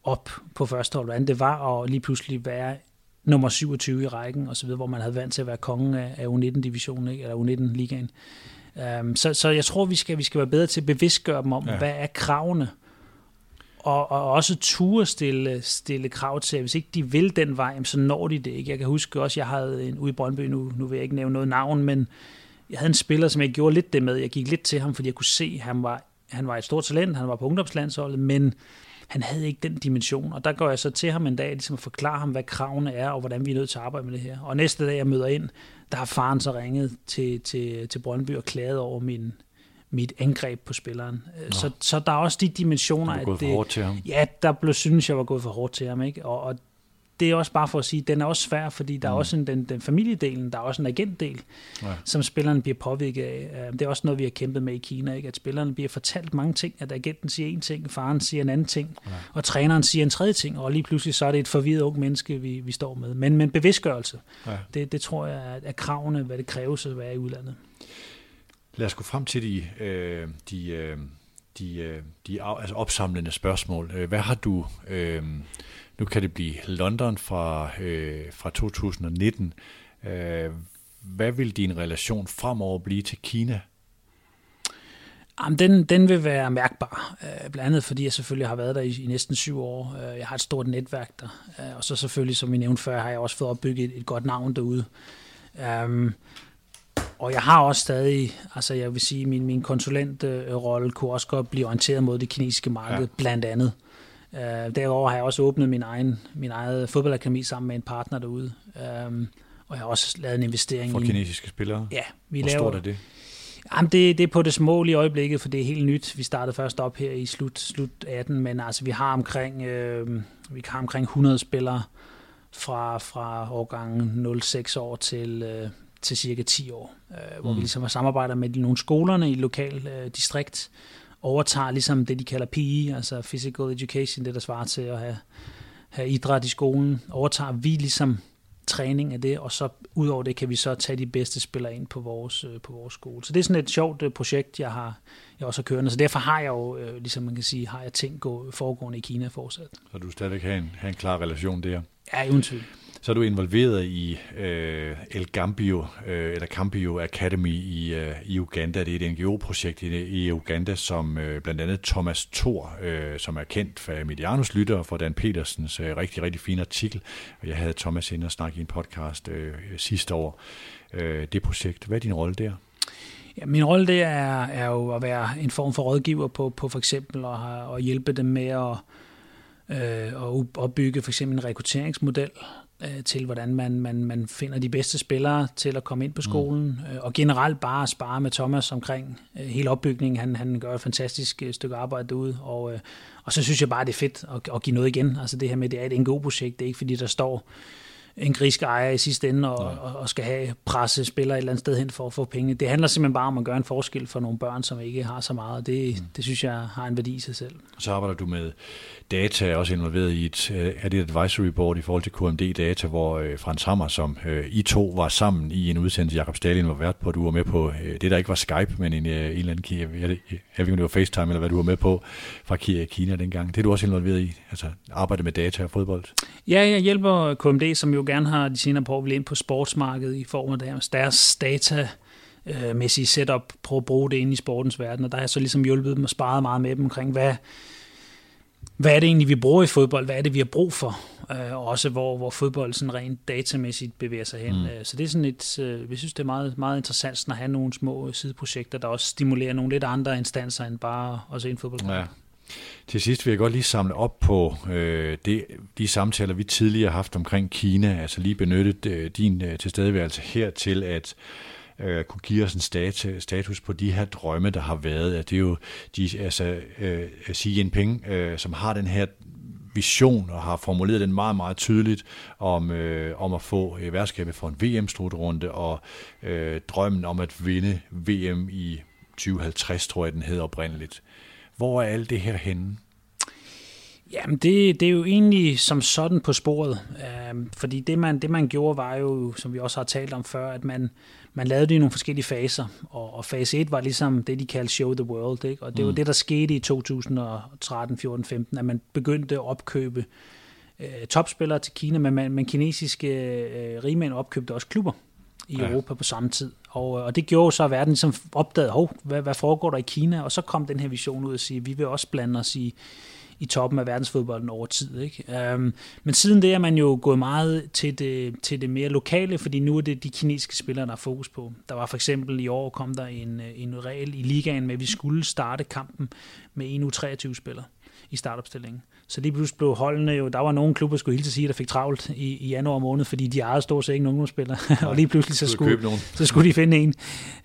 op på første hold, hvordan det var at lige pludselig være nummer 27 i rækken, og så videre, hvor man havde vant til at være kongen af, af U19-divisionen, eller U19-ligaen. Um, så, så jeg tror, vi skal, vi skal være bedre til at bevidstgøre dem om, ja. hvad er kravene, og, og også ture stille, stille krav til, at hvis ikke de vil den vej, så når de det ikke. Jeg kan huske også, jeg havde en ude i Brøndby, nu, nu vil jeg ikke nævne noget navn, men jeg havde en spiller, som jeg gjorde lidt det med. Jeg gik lidt til ham, fordi jeg kunne se, at han var, han var et stort talent, han var på ungdomslandsholdet, men han havde ikke den dimension. Og der går jeg så til ham en dag, ligesom at forklare ham, hvad kravene er, og hvordan vi er nødt til at arbejde med det her. Og næste dag, jeg møder ind, der har faren så ringet til, til, til Brøndby og klaget over min, mit angreb på spilleren. Så, så der er også de dimensioner, at det, til ham. ja, der blev synes jeg var gået for hårdt til ham, ikke? Og, og det er også bare for at sige, at den er også svær, fordi der mm. er også en, den, den familiedelen, der er også en agentdel, ja. som spillerne bliver påvirket af. Det er også noget, vi har kæmpet med i Kina, ikke? at spillerne bliver fortalt mange ting, at agenten siger en ting, faren siger en anden ting, ja. og træneren siger en tredje ting, og lige pludselig så er det et forvirret ung menneske, vi, vi står med. Men, men bevidstgørelse, ja. det, det tror jeg er, er kravene, hvad det kræves at være i udlandet. Lad os gå frem til de, øh, de, øh, de, øh, de altså opsamlende spørgsmål. Øh, hvad har du... Øh, nu kan det blive London fra, øh, fra 2019. Øh, hvad vil din relation fremover blive til Kina? Jamen, den, den vil være mærkbar, øh, blandt andet fordi jeg selvfølgelig har været der i, i næsten syv år. Øh, jeg har et stort netværk der, øh, og så selvfølgelig, som vi nævnte før, har jeg også fået opbygget et, et godt navn derude. Øh, og jeg har også stadig, altså jeg vil sige, min, min konsulentrolle kunne også godt blive orienteret mod det kinesiske marked, ja. blandt andet. Uh, derover har jeg også åbnet min egen min eget fodboldakademi sammen med en partner derude. Um, og jeg har også lavet en investering For i... kinesiske spillere? Ja. Vi Hvor laver, stort er det? Jamen, det, det er på det små i øjeblikket, for det er helt nyt. Vi startede først op her i slut, slut 18, men altså, vi har omkring, øh, vi har omkring 100 spillere fra, fra årgangen 06 år til, øh, til cirka 10 år, øh, hvor mm. vi ligesom samarbejder med nogle skolerne i lokal øh, distrikt, overtager ligesom det, de kalder PE, altså Physical Education, det der svarer til at have, have idræt i skolen, overtager vi ligesom træning af det, og så udover det kan vi så tage de bedste spillere ind på vores, øh, på vores skole. Så det er sådan et sjovt øh, projekt, jeg har jeg også har kørende. Så derfor har jeg jo, øh, ligesom man kan sige, har jeg ting gå, foregående i Kina fortsat. Så du stadigvæk har en, har en klar relation der? Ja, uden tvivl. Så er du involveret i øh, El Gambio, øh, eller Campio Academy i, øh, i Uganda. Det er et NGO-projekt i, i Uganda, som øh, blandt andet Thomas Thor, øh, som er kendt for Medianus lytter og for Dan Petersens øh, rigtig, rigtig fine artikel. Og jeg havde Thomas ind og snakke i en podcast øh, sidste år. Øh, det projekt, hvad er din rolle der? Ja, min rolle der er, er jo at være en form for rådgiver på, på for eksempel at, at hjælpe dem med at, øh, at opbygge for eksempel en rekrutteringsmodel, øh, til, hvordan man, man, man finder de bedste spillere til at komme ind på mm. skolen, mm. og generelt bare spare med Thomas omkring øh, hele opbygningen. Han, han gør et fantastisk øh, stykke arbejde derude, og, øh, og så synes jeg bare, det er fedt at, at give noget igen. Altså det her med, det er et NGO-projekt, det er ikke fordi, der står en grisk ejer i sidste ende og, og, og skal have presse spillere et eller andet sted hen for at få penge. Det handler simpelthen bare om at gøre en forskel for nogle børn, som ikke har så meget. Det, mm. det synes jeg har en værdi i sig selv. Så arbejder du med data, også involveret i et, er det et advisory board i forhold til KMD-data, hvor øh, Frans Hammer, som øh, I to var sammen i en udsendelse, Jakob Stalin var vært på, du var med på, øh, det der ikke var Skype, men en, en eller anden, jeg, jeg, jeg ved ikke, om det var FaceTime, eller hvad du var med på fra Kina dengang. Det er du også involveret i, altså arbejde med data og fodbold? Ja, jeg hjælper KMD, som jo gerne har de senere på at ind på sportsmarkedet i form af deres, deres data mæssige setup, prøve at bruge det ind i sportens verden, og der har jeg så ligesom hjulpet dem og sparet meget med dem omkring, hvad, hvad er det egentlig, vi bruger i fodbold? Hvad er det, vi har brug for? Øh, og også hvor, hvor fodbold sådan rent datamæssigt bevæger sig hen. Mm. Øh, så det er sådan et, øh, vi synes, det er meget, meget interessant at have nogle små sideprojekter, der også stimulerer nogle lidt andre instanser end bare at se en fodbold. Ja. Til sidst vil jeg godt lige samle op på øh, det, de samtaler, vi tidligere har haft omkring Kina, altså lige benyttet øh, din øh, tilstedeværelse her til at øh, kunne give os en stat, status på de her drømme, der har været. At det er jo de, altså, øh, Xi Jinping, øh, som har den her vision og har formuleret den meget, meget tydeligt om, øh, om at få øh, værtskabet for en VM-slutrunde og øh, drømmen om at vinde VM i 2050, tror jeg, den hedder oprindeligt. Hvor er alt det her henne? Jamen, det, det er jo egentlig som sådan på sporet. Øh, fordi det man, det, man gjorde, var jo, som vi også har talt om før, at man, man lavede det i nogle forskellige faser, og, og fase 1 var ligesom det, de kaldte Show the World, ikke? og det mm. var det, der skete i 2013, 14, 15, at man begyndte at opkøbe øh, topspillere til Kina, men, man, men kinesiske øh, rigmænd opkøbte også klubber i ja. Europa på samme tid. Og, og det gjorde så, at verden ligesom opdagede, hov, hvad, hvad foregår der i Kina? Og så kom den her vision ud og sige, at vi vil også blande os i, i toppen af verdensfodbolden over tid. Ikke? Um, men siden det er man jo gået meget til det, til det mere lokale, fordi nu er det de kinesiske spillere, der er fokus på. Der var for eksempel i år kom der en, en regel i ligaen med, at vi skulle starte kampen med en U23-spiller i startopstillingen. Så lige pludselig blev holdene jo, der var nogle klubber, skulle hilse sige, der fik travlt i, i januar måned, fordi de ejede stort set ikke nogen ungdomsspillere, og lige pludselig så skulle, så skulle de finde en.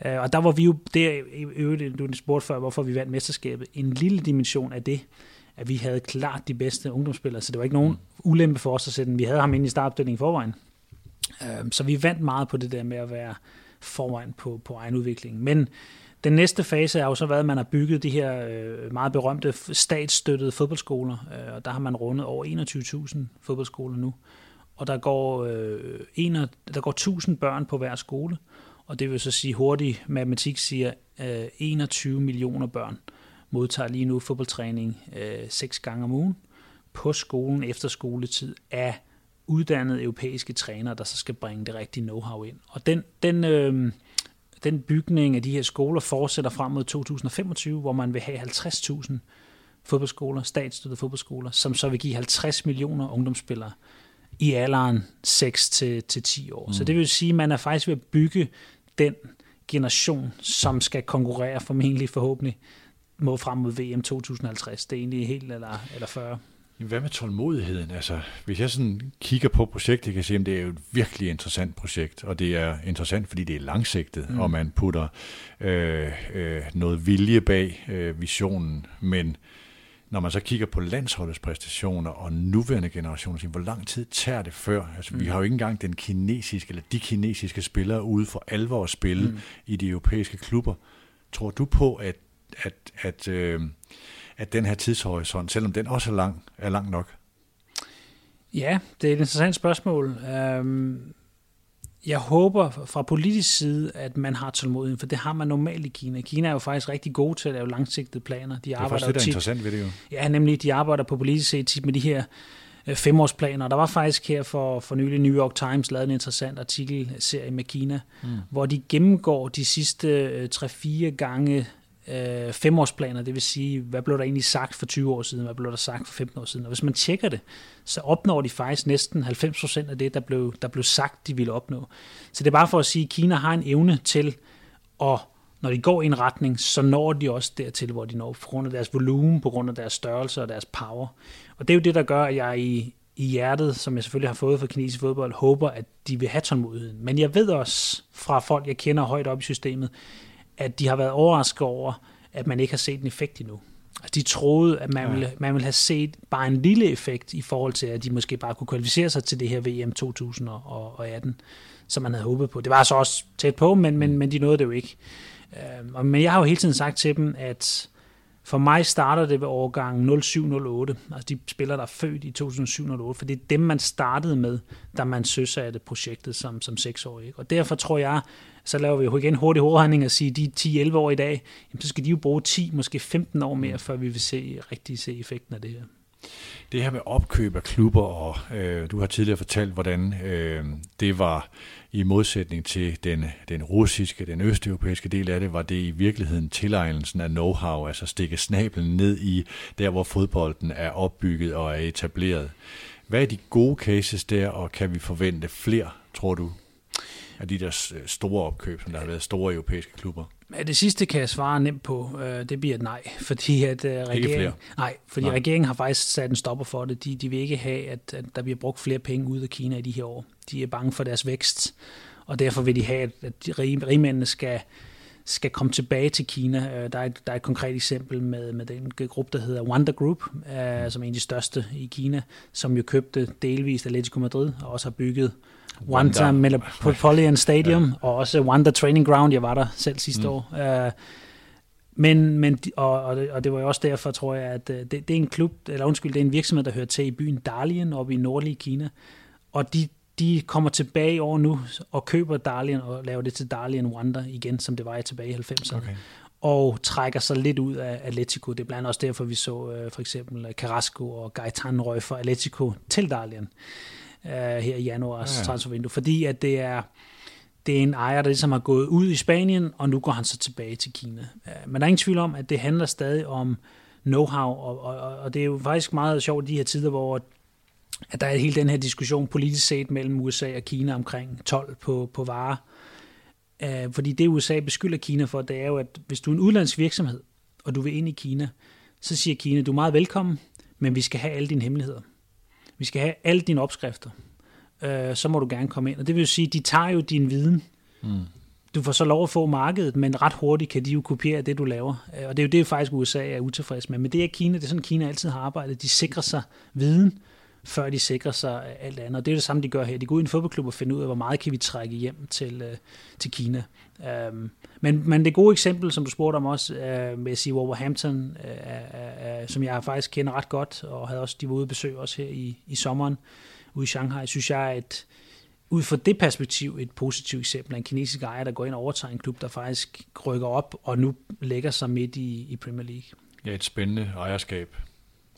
Uh, og der var vi jo, der i øvrigt, du spurgte før, hvorfor vi vandt mesterskabet, en lille dimension af det, at vi havde klart de bedste ungdomsspillere, så det var ikke nogen mm. ulempe for os at sætte den. Vi havde ham ind i startopstillingen i forvejen. Uh, så vi vandt meget på det der med at være foran på, på egen udvikling. Men den næste fase er jo så været, at man har bygget de her øh, meget berømte statsstøttede fodboldskoler, øh, og der har man rundet over 21.000 fodboldskoler nu. Og der går, øh, en, der går 1000 børn på hver skole, Og det vil så sige, hurtigt, matematik siger, øh, 21 millioner børn modtager lige nu fodboldtræning øh, seks gange om ugen på skolen efter skoletid af uddannede europæiske trænere, der så skal bringe det rigtige know-how ind. Og den, den, øh, den bygning af de her skoler fortsætter frem mod 2025, hvor man vil have 50.000 fodboldskoler, statsstøttede fodboldskoler, som så vil give 50 millioner ungdomsspillere i alderen 6 til, til 10 år. Mm. Så det vil sige, at man er faktisk ved at bygge den generation, som skal konkurrere formentlig forhåbentlig mod frem mod VM 2050. Det er egentlig helt eller, eller 40. Hvad med tålmodigheden? Altså, hvis jeg sådan kigger på projektet, kan jeg se, at det er jo et virkelig interessant projekt, og det er interessant, fordi det er langsigtet, mm. og man putter øh, øh, noget vilje bag øh, visionen, men når man så kigger på landsholdets præstationer og nuværende generationer, hvor lang tid tager det før? Altså, mm. vi har jo ikke engang den kinesiske, eller de kinesiske spillere ude for alvor at spille mm. i de europæiske klubber. Tror du på, at, at, at, øh, at den her tidshorisont, selvom den også er lang, er lang nok? Ja, det er et interessant spørgsmål. Um, jeg håber fra politisk side, at man har tålmodighed, for det har man normalt i Kina. Kina er jo faktisk rigtig gode til at lave langsigtede planer. De det er faktisk det, der er interessant ved det jo. Ja, nemlig de arbejder på politisk set tit med de her øh, femårsplaner. Der var faktisk her for, for nylig New York Times lavet en interessant artikelserie med Kina, mm. hvor de gennemgår de sidste 3-4 øh, gange øh, femårsplaner, det vil sige, hvad blev der egentlig sagt for 20 år siden, hvad blev der sagt for 15 år siden. Og hvis man tjekker det, så opnår de faktisk næsten 90% af det, der blev, der blev sagt, de ville opnå. Så det er bare for at sige, at Kina har en evne til at når de går i en retning, så når de også dertil, hvor de når, på grund af deres volumen, på grund af deres størrelse og deres power. Og det er jo det, der gør, at jeg i, i hjertet, som jeg selvfølgelig har fået fra kinesisk fodbold, håber, at de vil have tålmodigheden. Men jeg ved også fra folk, jeg kender højt op i systemet, at de har været overrasket over, at man ikke har set en effekt endnu. Altså, de troede, at man, ja. ville, man ville have set bare en lille effekt i forhold til, at de måske bare kunne kvalificere sig til det her VM 2018, som man havde håbet på. Det var så også tæt på, men, men, men de nåede det jo ikke. Øh, men jeg har jo hele tiden sagt til dem, at for mig starter det ved årgang 0708, altså de spillere, der er født i 2007-08, for det er dem, man startede med, da man søsatte projektet som, som seksårig. Og derfor tror jeg, så laver vi jo igen hurtig hovedhandling og sige, de 10-11 år i dag, jamen, så skal de jo bruge 10, måske 15 år mere, før vi vil se rigtig se effekten af det her. Det her med opkøb af klubber, og øh, du har tidligere fortalt, hvordan øh, det var i modsætning til den, den russiske, den østeuropæiske del af det, var det i virkeligheden tilegnelsen af know-how, altså stikke snablen ned i der, hvor fodbolden er opbygget og er etableret. Hvad er de gode cases der, og kan vi forvente flere, tror du, af de der store opkøb, som der har været store europæiske klubber? Det sidste kan jeg svare nemt på. Øh, det bliver et nej, fordi at uh, regeringen, nej, fordi nej. regeringen har faktisk sat en stopper for det. De, de vil ikke have, at, at der bliver brugt flere penge ud af Kina i de her år. De er bange for deres vækst, og derfor vil de have, at, rigmændene skal, skal komme tilbage til Kina. Øh, der er et, der er et konkret eksempel med, med den gruppe, der hedder Wanda Group, uh, som er en af de største i Kina, som jo købte delvist Atletico Madrid og også har bygget Wanda Metropolitan Stadium, ja. og også Wanda Training Ground, jeg var der selv sidste mm. år. Uh, men, men og, og, det, og det var jo også derfor, tror jeg, at uh, det, det er en klub, eller undskyld, det er en virksomhed, der hører til i byen Dalian, oppe i nordlige Kina, og de, de kommer tilbage over nu og køber Dalian og laver det til Dalian Wanda igen, som det var i tilbage i 90'erne. Okay og trækker sig lidt ud af Atletico. Det er blandt andet også derfor, vi så uh, for eksempel Carrasco og Gaetan røg for Atletico til Darlien uh, her i januars ja. transfervindue, fordi at det er, det er en ejer, der ligesom har gået ud i Spanien, og nu går han så tilbage til Kina. Uh, men der er ingen tvivl om, at det handler stadig om know-how, og, og, og det er jo faktisk meget sjovt i de her tider, hvor at der er hele den her diskussion politisk set mellem USA og Kina omkring 12 på, på varer. Uh, fordi det USA beskylder Kina for, det er jo, at hvis du er en udlandsk virksomhed, og du vil ind i Kina, så siger Kina, du er meget velkommen, men vi skal have alle dine hemmeligheder. Vi skal have alle dine opskrifter. Øh, så må du gerne komme ind. Og det vil jo sige, de tager jo din viden. Mm. Du får så lov at få markedet, men ret hurtigt kan de jo kopiere det, du laver. Øh, og det er jo det, faktisk USA er utilfreds med. Men det er Kina, det er sådan, Kina altid har arbejdet. De sikrer sig viden, før de sikrer sig øh, alt andet. Og det er det samme, de gør her. De går ud i en fodboldklub og finder ud af, hvor meget kan vi trække hjem til, øh, til Kina. Um, men, men det gode eksempel, som du spurgte om også, uh, med at sige Wolverhampton, øh, som jeg faktisk kender ret godt, og havde også, de var ude besøg også her i, i sommeren ude i Shanghai, synes jeg er et, ud fra det perspektiv et positivt eksempel af en kinesisk ejer, der går ind og overtager en klub, der faktisk rykker op og nu lægger sig midt i, i Premier League. Ja, et spændende ejerskab.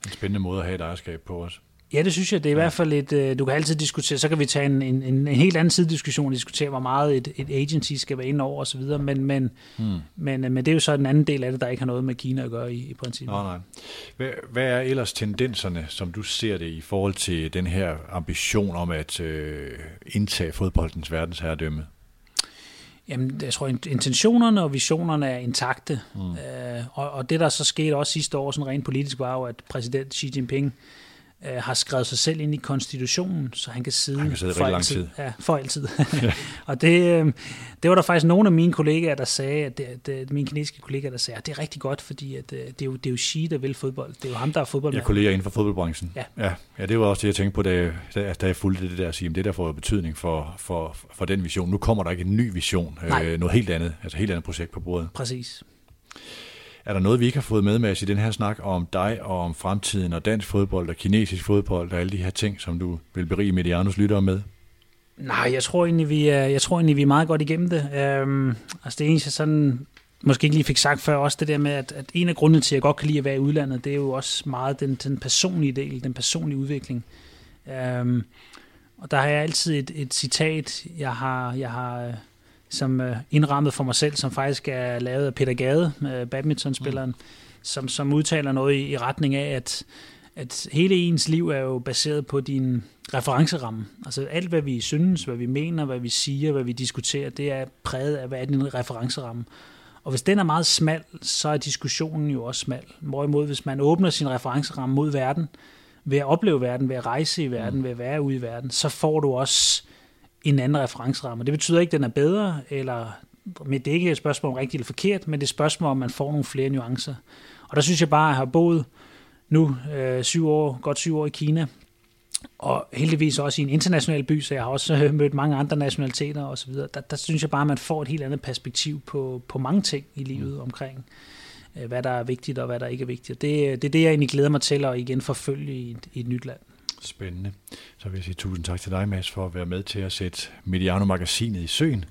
En spændende måde at have et ejerskab på også. Ja, det synes jeg. Det er i ja. hvert fald et, øh, du kan altid diskutere, så kan vi tage en, en, en helt anden sidediskussion og diskutere, hvor meget et, et agency skal være inde over osv., men, men, hmm. men, øh, men det er jo så den anden del af det, der ikke har noget med Kina at gøre i, i princippet. Nej, nej. Hvad, hvad er ellers tendenserne, som du ser det i forhold til den her ambition om at øh, indtage fodboldens verdensherredømme? Jamen, jeg tror, intentionerne og visionerne er intakte. Mm. Øh, og, og det, der så skete også sidste år, sådan rent politisk, var jo, at præsident Xi Jinping øh, har skrevet sig selv ind i konstitutionen, så han kan sidde, han kan sidde for altid. Lang tid. Ja, for altid. og det, øh, det var der faktisk nogle af mine kollegaer, der sagde, at det, det, mine kinesiske kollegaer, der sagde, at det er rigtig godt, fordi at, øh, det, er jo, det er jo Xi, der vil fodbold. Det er jo ham, der er fodbold. Jeg kolleger inden for fodboldbranchen. Ja. ja. Ja, det var også det, jeg tænkte på, da, da, da jeg fulgte det der at sige, det der får betydning for, for, for den vision. Nu kommer der ikke en ny vision, øh, noget helt andet, altså helt andet projekt på bordet. Præcis. Er der noget, vi ikke har fået med med os i den her snak om dig og om fremtiden og dansk fodbold og kinesisk fodbold og alle de her ting, som du vil berige Medianos lyttere med? Nej, jeg tror egentlig, vi er, jeg tror egentlig, vi er meget godt igennem det. Øhm, altså det eneste, jeg sådan, måske ikke lige fik sagt før, også det der med, at, at en af grundene til, at jeg godt kan lide at være i udlandet, det er jo også meget den, den personlige del, den personlige udvikling. Øhm, og der har jeg altid et, et citat, jeg har, jeg har øh, som øh, indrammet for mig selv, som faktisk er lavet af Peter Gade, øh, badmintonspilleren, mm. som, som udtaler noget i, i retning af, at, at hele ens liv er jo baseret på din referenceramme. Altså alt, hvad vi synes, hvad vi mener, hvad vi siger, hvad vi diskuterer, det er præget af, hvad er din referenceramme. Og hvis den er meget smal, så er diskussionen jo også smal. Hvorimod, hvis man åbner sin referenceramme mod verden, ved at opleve verden, ved at rejse i verden, mm. ved at være ude i verden, så får du også en anden referenceramme. Det betyder ikke, at den er bedre, eller men det er ikke et spørgsmål om rigtigt eller forkert, men det er et spørgsmål om, man får nogle flere nuancer. Og der synes jeg bare, at jeg har boet nu øh, syv år, godt syv år i Kina, og heldigvis også i en international by, så jeg har også øh, mødt mange andre nationaliteter osv. Der, der synes jeg bare, at man får et helt andet perspektiv på, på mange ting i livet omkring, øh, hvad der er vigtigt og hvad der ikke er vigtigt. Det, det er det, jeg egentlig glæder mig til at igen forfølge i et, i et nyt land. Spændende. Så vil jeg sige tusind tak til dig, Mads, for at være med til at sætte Mediano-magasinet i søen.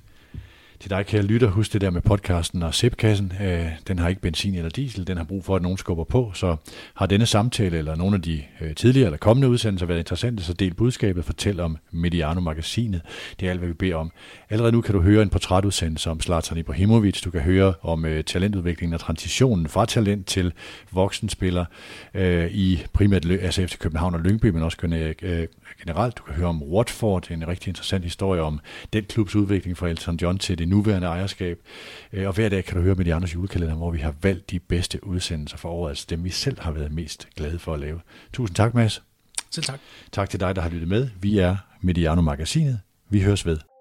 Til dig, kære lytter, husk det der med podcasten og zipkassen. Øh, den har ikke benzin eller diesel, den har brug for, at nogen skubber på. Så har denne samtale eller nogle af de øh, tidligere eller kommende udsendelser været interessante, så del budskabet, fortæl om Mediano-magasinet. Det er alt, hvad vi beder om. Allerede nu kan du høre en portrætudsendelse om Zlatan Ibrahimovic. Du kan høre om øh, talentudviklingen og transitionen fra talent til voksenspiller øh, i primært altså FC København og Lyngby, men også generelt. Du kan høre om Watford, en rigtig interessant historie om den klubs udvikling fra Elton John til det nuværende ejerskab. Øh, og hver dag kan du høre med de andres julekalender, hvor vi har valgt de bedste udsendelser for året, altså dem vi selv har været mest glade for at lave. Tusind tak, Mads. Selv tak. Tak til dig, der har lyttet med. Vi er Mediano Magasinet. Vi høres ved.